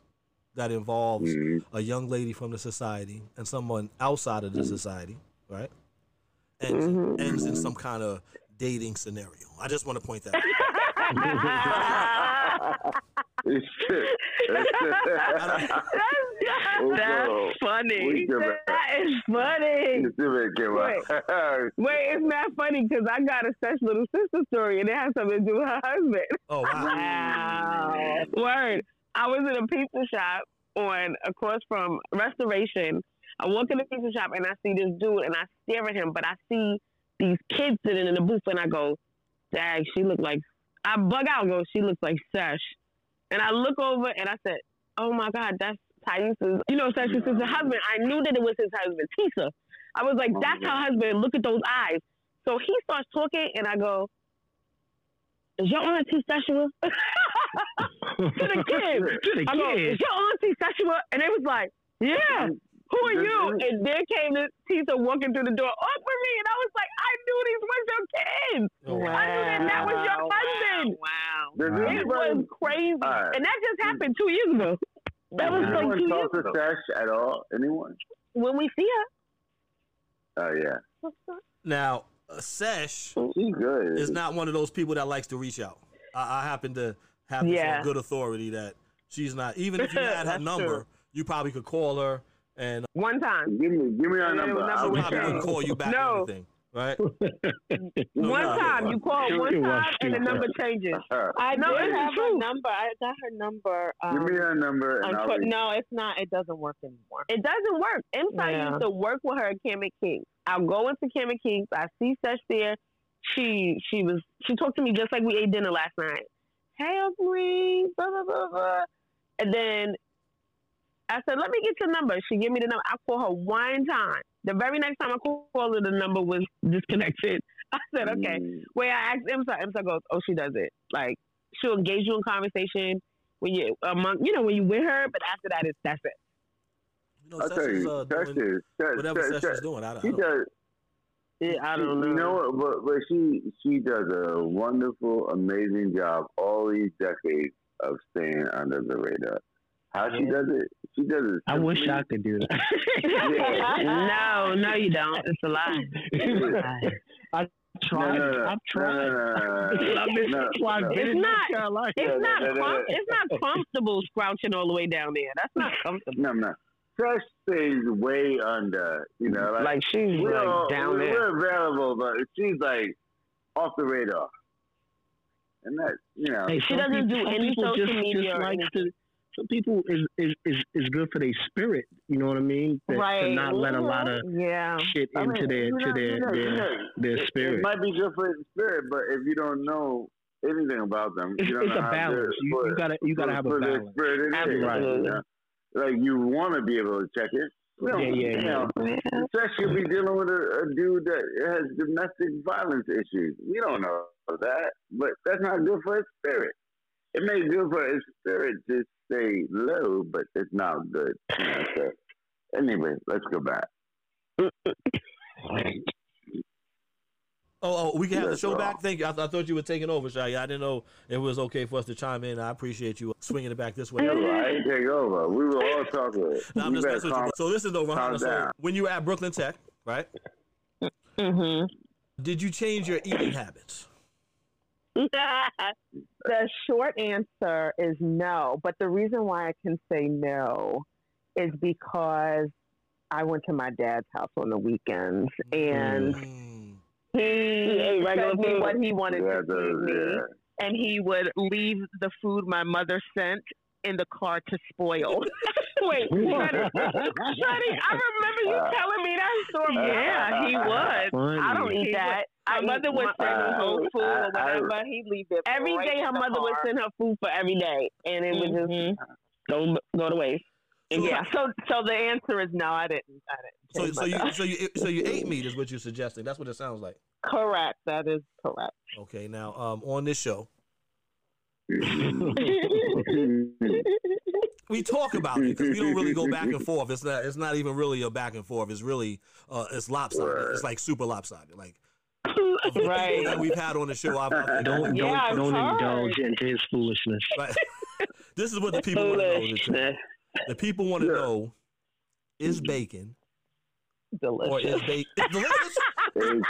that involves Mhm. a young lady from the society and someone outside of the society, right? Ends, Mhm. ends in some kind of dating scenario. I just want to point that out. That's funny. That is funny. Wait, wait, it's not funny because I got a such little sister story and it has something to do with her husband. Oh wow! Word. I was in a pizza shop on across from Restoration. I walk in the pizza shop and I see this dude and I stare at him, but I see these kids sitting in the booth and I go, "Dag, she look like." I bug out and go, "She looks like Sesh," and I look over and I said, "Oh my God, that's Thais's, you know, Sesh's sister husband." I knew that it was his husband, Tisa. I was like, oh, "That's her husband. Look at those eyes." So he starts talking and I go, "Is your auntie sexual?" [laughs] to the kid. To the I go, kid. is your auntie sexual? And they was like, yeah. Who are you? And there came this Tisa walking through the door, up for me, and I was like, I knew these was your kids. Oh, wow. I knew that that was your husband. Wow. Does It anybody, was crazy, All right. and that just happened two years ago. That was does like anyone two talk years to ago. Sesh at all? Anyone? When we see her, Oh, yeah. Now, uh, Sesh She's good. is not one of those people that likes to reach out. I, I happen to have Yeah. on good authority that she's not. Even if you [laughs] had her number, true. you probably could call her and one time, Give me, give me her number. number I'll probably changed. wouldn't call you back or No. anything, right? [laughs] one no, time, you call one time, and the stupid. number changes. [laughs] I No, did it's have true. her number. I got her number. Um, Give me her number and I'll unfor- no, it's not. It doesn't work anymore. It doesn't work. Inside Yeah. used to work with her at Camet Kings. I'll go into Camet Kings. I see Sesh there. She she was she talked to me just like we ate dinner last night. Hey, Marie, blah blah blah blah. And then I said, "Let me get your number." She gave me the number. I called her one time. The very next time I called her, the number was disconnected. [laughs] I said, "Okay." Mm. Wait, I asked Imsa. Imsa goes, "Oh, she does it. Like she'll engage you in conversation when you among you know when you with her, but after that, it's that's it." You know, I'll Sesh tell is you, uh, Sesh doing is, Sesh, whatever Sesh, Sesh Sesh, doing. I, I She don't, does. Yeah, I don't know. You know what? But, but she she does a wonderful, amazing job all these decades of staying under the radar. How she does it? She does it. I wish. I could do that. [laughs] no, no, you don't. It's a lie. [laughs] I No, tried. no, no, I've tried. No, no, no. [laughs] It's not- It's not. no, no, Com- no. it's not comfortable scrouching all the way down there. That's not comfortable. No, no. Fresh stays way under. You know, like, Like she's like all- down we're, there. we're available, but she's like off the radar. And that, you know, Hey, She doesn't people- do any social just, media Just or to, some people is, is is is good for their spirit. You know what I mean? That, Right. To not let a mm-hmm. lot of Yeah. shit I mean, into their you to know, their you know, you their, know, their it- It spirit. might be good for the spirit, but if you don't know anything about them, It's, you don't it's know a balance. You, you gotta you gotta have a balance. spirit Absolutely. you know? Like you want to be able to check it. We don't- Yeah, yeah, you know, Especially be dealing with a, a dude that has domestic violence issues. We don't know that, but that's not good for his spirit. It may be good for his spirit to stay low, but it's not good. You know, so, anyway, let's go back. [laughs] Oh, oh, we can have the show uh, back. Thank you. I, th- I thought you were taking over, Shai. I didn't know it was okay for us to chime in. I appreciate you swinging it back this way. No, I didn't take over. We were all talking. No, I'm You just better messing with calm- you. So listen though, calm Rohanna. So down. when you were at Brooklyn Tech, right? Mm-hmm. Did you change your eating habits? [laughs] The short answer is no, but the reason why I can say no is because I went to my dad's house on the weekends and Mm. He fed me what he wanted Yeah, to the- feed me, yeah. and he would leave the food my mother sent in the car to spoil. [laughs] Wait, Sonny, Sonny, I remember you Uh, telling me that story. [laughs] yeah, he would. Funny. I don't eat that. My I mother would send uh, me home food I- or I- whatever. He'd leave it Every right day her the mother would send her food for every day, and it would just Mhm. go go to waste. And yeah, so so the answer is no. I didn't. I So, didn't. so so you, so you, so you ate meat is what you're suggesting. That's what it sounds like. correct. That is correct. Okay, now um, on this show, [laughs] we talk about it because we don't really go back and forth. It's not. It's not even really a back and forth. It's really. Uh, it's lopsided. It's like super lopsided. Like [laughs] Right. that we've had on the show. I've, I've, Don't Yeah, don't I've don't indulge into his foolishness. right. [laughs] this is what the people want to know. The, people want to Yeah. know: is mm-hmm. bacon Delicious. or is bacon [laughs] delicious? It's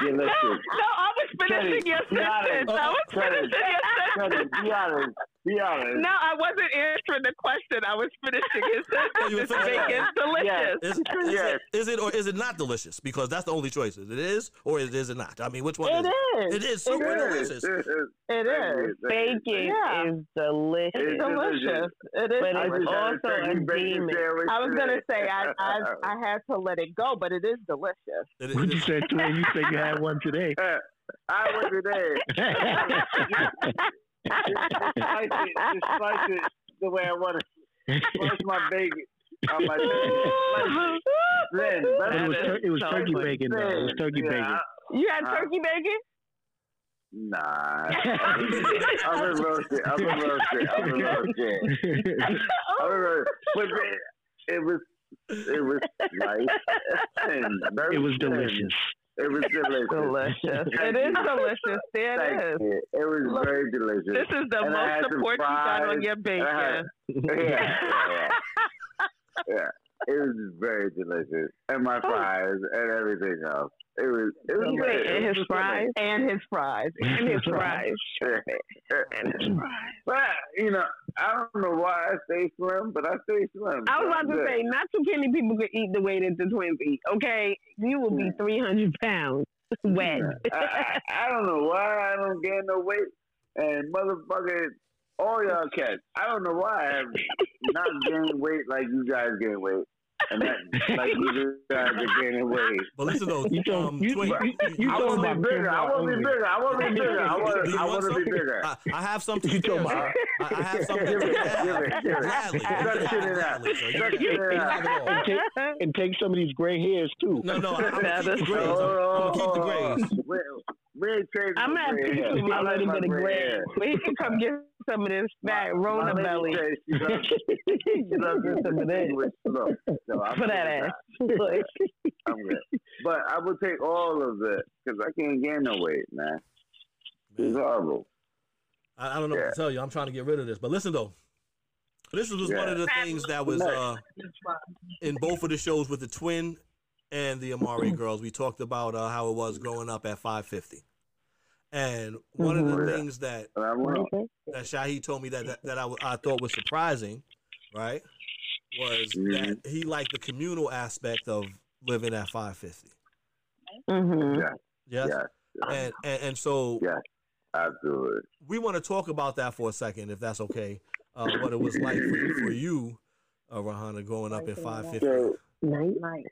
delicious. No, I was finishing Teddy, your sentence. I was Teddy, finishing your Teddy, sentence. be honest. Be honest. No, I wasn't answering the question. I was finishing his [laughs] you were sentence. finishing- Bacon's delicious. Is, is, Yes. it, is it or is it not delicious? Because that's the only choice. Is it is or is, is it not? I mean, which one It is is. it? It is super It delicious. is. It is. It is. Bacon Yeah. is delicious. It's It's delicious. It is. But it's also a a turkey bacon demon. I was gonna say I, I [laughs] I had to let it go, but it is delicious. It is- What you said to? You said you had one today. [laughs] I wasn't there. [laughs] Just slice it, just it the way I want it. Slice my bacon on my bacon. Then, But it was tur- it was so turkey funny. bacon though. It was turkey yeah, bacon. You had Huh? turkey bacon? Nah. I'm gonna roast it. I'm gonna roast it. I'm gonna roast it. [laughs] I'm gonna it. But it, it was it was nice it was delicious. It was [laughs] delicious. Delicious. [laughs] It is delicious. There Thank it is. you. It was Look, very delicious. This is the And most support you got on your had- bacon. [laughs] yeah, yeah, yeah. It was very delicious, and my oh. fries and everything else. It was. It was good. and his fries? And his fries. [laughs] And his fries. And his fries. But you know, I don't know why I stay slim, but I stay slim. I was about to good. say, not too many people could eat the way that the twins eat. Okay, you will be three hundred pounds wet. [laughs] I, I, I don't know why I don't gain no weight, and motherfucker, all y'all cats. I don't know why I have not gained weight like you guys gain weight, and that like you guys are gaining weight. But listen though, You told- um, you- Twin, you- you I want to be bigger. I want to be bigger. I want to be [laughs] bigger. I want. you I want to be bigger. I, I have something to You share. talking sir. about- I, I have something Give to it, give it, give it. Gladly. Suck it can have in it out. gladly, sir. You Suck it you in can out. have it all. and, take, and take some of these gray hairs too. No, no, I'm gonna keep the grays. I'm, I'm gonna keep the grays. We, we I'm no gonna gray pick hair. him I a little bit of gray gray. hair. He can come get some of this fat My Rona lady belly. says she loves- [laughs] she loves Some of that. English look. So I'm For that ass. [laughs] I'm good. But I will take all of it because I can't gain no weight, man. It's horrible. I, I don't know what to tell you. I'm trying to get rid of this. But listen though, this was one of the things that was uh, in both of the shows with the twin and the Amari girls. We talked about uh, how it was growing up at 550. And one of the. Yeah. things that And that Shahi told me that that, that I, w- I thought was surprising, right, was Mhm. that he liked the communal aspect of living at 550. Mm-hmm. Yeah. Yes. Yeah. And, and and so Yeah. absolutely. we want to talk about that for a second, if that's okay. Uh, what it was like for, for you, uh, Rohanna, growing up at 550. So, Night,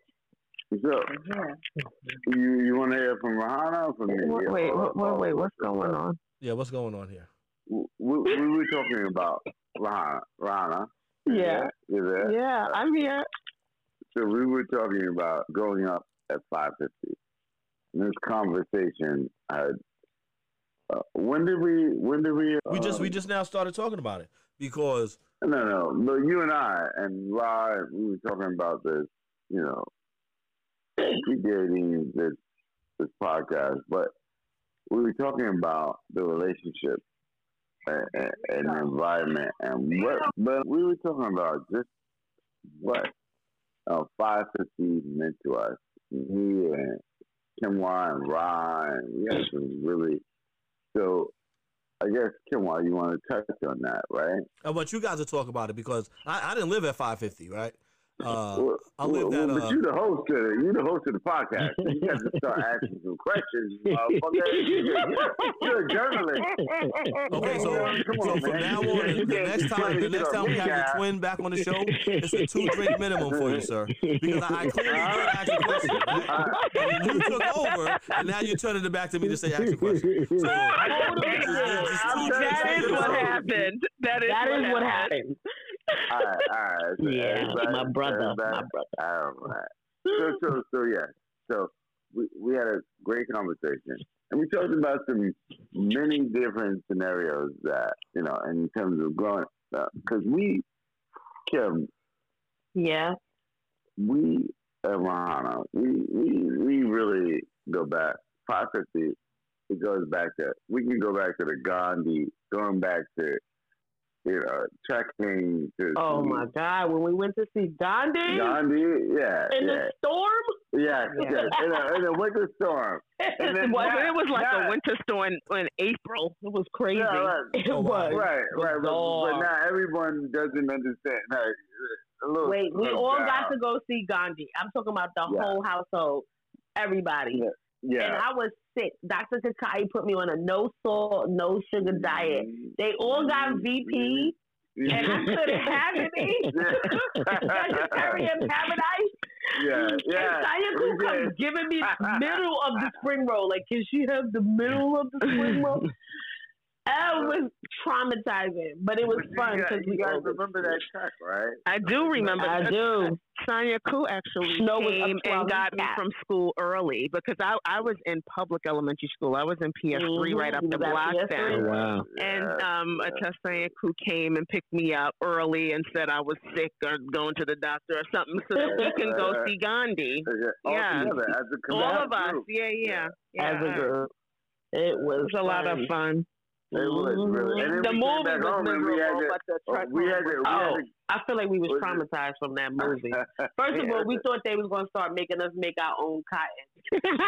night. so you you want to hear from Rohanna or from me? Wait, wait, wait, wait, what's going on? Yeah, what's going on here? We, we were talking about Rohanna. Rohanna. Yeah. You there? Yeah, I'm here. So we were talking about growing up at 550. And this conversation had. Uh, when did we? When did we? We just we um, just now started talking about it because No, no. no. you and I and Rod, we were talking about this. You know, predating this this podcast, but we were talking about the relationship and, and, the environment and what. But we were talking about just what uh, 550 meant to us. Me and and Ra, and we had some really. So, I guess Kimwa, you want to touch on that, right? I want you guys to talk about it because I, I didn't live at 550, right? Uh, Well, I'll live well, that. But Uh, you the host of it. You're the host of the podcast. So you have to start [laughs] asking some questions, motherfucker. [laughs] You're a journalist. Okay, so, Come so on, from man. now on, the next time, the next time we have your twin back on the show, it's a [laughs] two drink minimum for you, sir. Because I, I clearly did ask a question. And you took over, and now you're turning it back to me to say ask a question. So, Hold on. it's just- it's just two drinks That is what happened. That is That what is what happened. Happened. All right, all right. So Yeah, everybody- my brother, my brother. All right. So, so, so, yeah. So we, we had a great conversation, and we talked about some many different scenarios that you know in terms of growing because we, Kim, Yeah. we at Rohanna, we, we we really go back. Five fifty, it goes back to we can go back to the Gandhi, going back to you know trekking to Oh my God! When we went to see Gandhi Gandhi, yeah, in yeah, the storm, yeah, Yeah. yeah, in a, in a winter storm. And then Well, that- it was like that- a winter storm in April. It was crazy. Yeah, right. [laughs] it Oh, was. Right, right, but, but bizarre. not everyone doesn't understand. Like, little Wait, we all down. got to go see Gandhi. I'm talking about the Yeah. whole household, everybody. Yeah. And Yeah. I was sick. Dr. Kakai put me on a no salt, no sugar diet. They all got mm-hmm. VP, and I couldn't [laughs] have any. [laughs] Vegetarian paradise. yeah, yeah. And Tanya we Cool did. comes giving me the [laughs] middle of the spring roll. Like, can she have the middle of the spring roll? It was traumatizing, but it was But fun because you we guys remember that track, right? I do remember. I do. Sonia Koo actually Snow was up came and got me from school early because I, I was in public elementary school. I was in PS3 right up the You was block then. PS3? wow. And um, yeah. a Sonia Koo came and picked me up early and said I was sick or going to the doctor or something so that we can go see Gandhi. all Yeah. together as a All of us. Yeah, yeah. yeah. as a group. It was, It was a lot of fun. It was really. And then The we movie was home and we had miserable, to. but the oh, we had to. We Oh, had I feel like we was Was it- traumatized from that movie. to [laughs] First of Yeah. all, we thought they was going to start making us make our own cotton.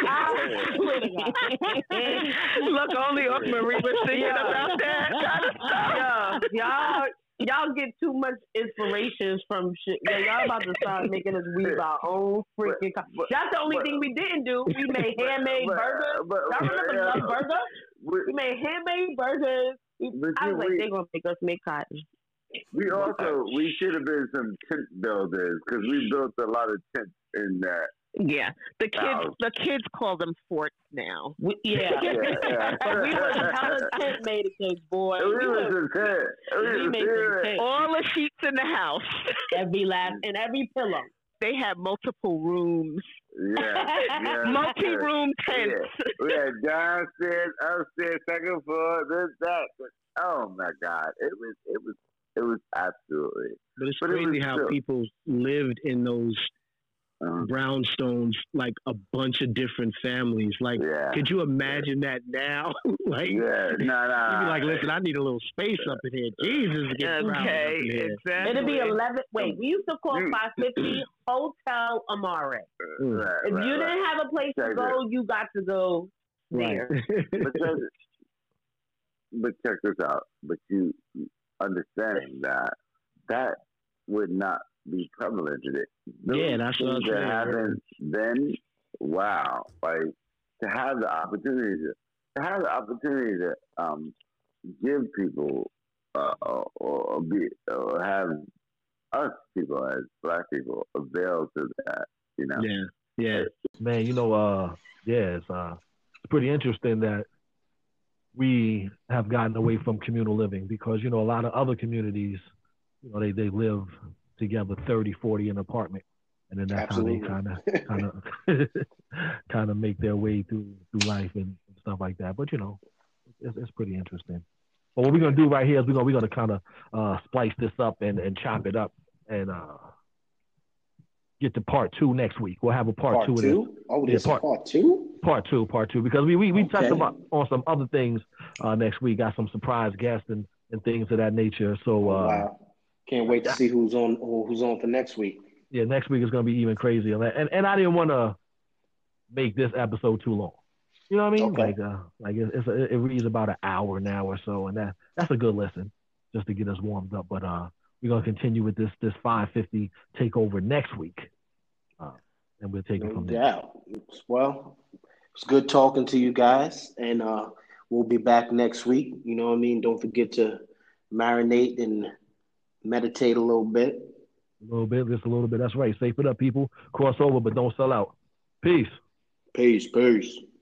I swear to God. Look, only Oak Marie was thinking Yeah. about that kind of stuff. Y'all, y'all get too much inspirations from shit. Yo, y'all about to start making us weave our own freaking. Co- But- That's the only but- thing we didn't do. We made handmade but- burgers. but- Y'all remember yeah. Love Burger? We, We made handmade burgers. We, I was like, we- they gonna make us make cotton. we also we should have been some tent builders because we built a lot of tents in that. Yeah, the kids, Wow. the kids call them forts now. We, yeah. Yeah, yeah. but [laughs] we was [laughs] hella tent made kids, boy. We We was was, a tent. we We made tent. All the sheets in the house. Every last and every pillow. They had multiple rooms, Yeah, yeah. [laughs] multi-room tents. We had downstairs, upstairs, second floor, this, that. Oh my God, it was, it was, it was absolutely. But it's But crazy was how still- people lived in those Um, brownstones, like a bunch of different families. Like, yeah, could you imagine that now? [laughs] like, yeah, no, no. you'd be like, listen, I need a little space up in here. Jesus, it gets crowded Okay, up in here. exactly. It'll be eleven. Wait, we used to call five fifty Hotel Amare. Right, If right, you right. didn't have a place to Check go, you got to go there. [laughs] but but check this out. But you understand that that would not be prevalent today. Those Yeah, that's what I'm that saying. happened then. Wow, like to have the opportunity to, to have the opportunity to um, give people uh, or, or be or have us people as black people avail to that. You know. yeah, yeah. man, you know, uh, yeah, it's uh, it's pretty interesting that we have gotten away from communal living because you know a lot of other communities, you know, they they live together 30, 40 in an apartment, and then that's Absolutely. how they kind of kind of kind of make their way through through life and stuff like that. But you know, it's, it's pretty interesting. But what we're gonna do right here is we're gonna we're gonna kind of uh, splice this up and, and chop it up and uh, get to part two next week. We'll have a part, Part two of this two? Oh, Yeah, part- part two? part two, part two, because we we, we touched about on some other things uh, next week. Got some surprise guests and, and things of that nature. So uh, Oh, wow. Can't wait to see who's on who- who's on for next week. yeah, next week is going to be even crazier. And and I didn't want to make this episode too long. You know what I mean? Okay. Like uh, like it, it's a, it reads about an hour now or so, and that that's a good listen just to get us warmed up. But uh, we're gonna continue with this this 550 takeover next week, uh, and we'll take no it from doubt. there. Well, it's good talking to you guys, and uh, we'll be back next week. You know what I mean? Don't forget to marinate and meditate a little bit. A little bit, just a little bit. That's right. Safe it up, people. Cross over, but don't sell out. Peace. Peace. Peace.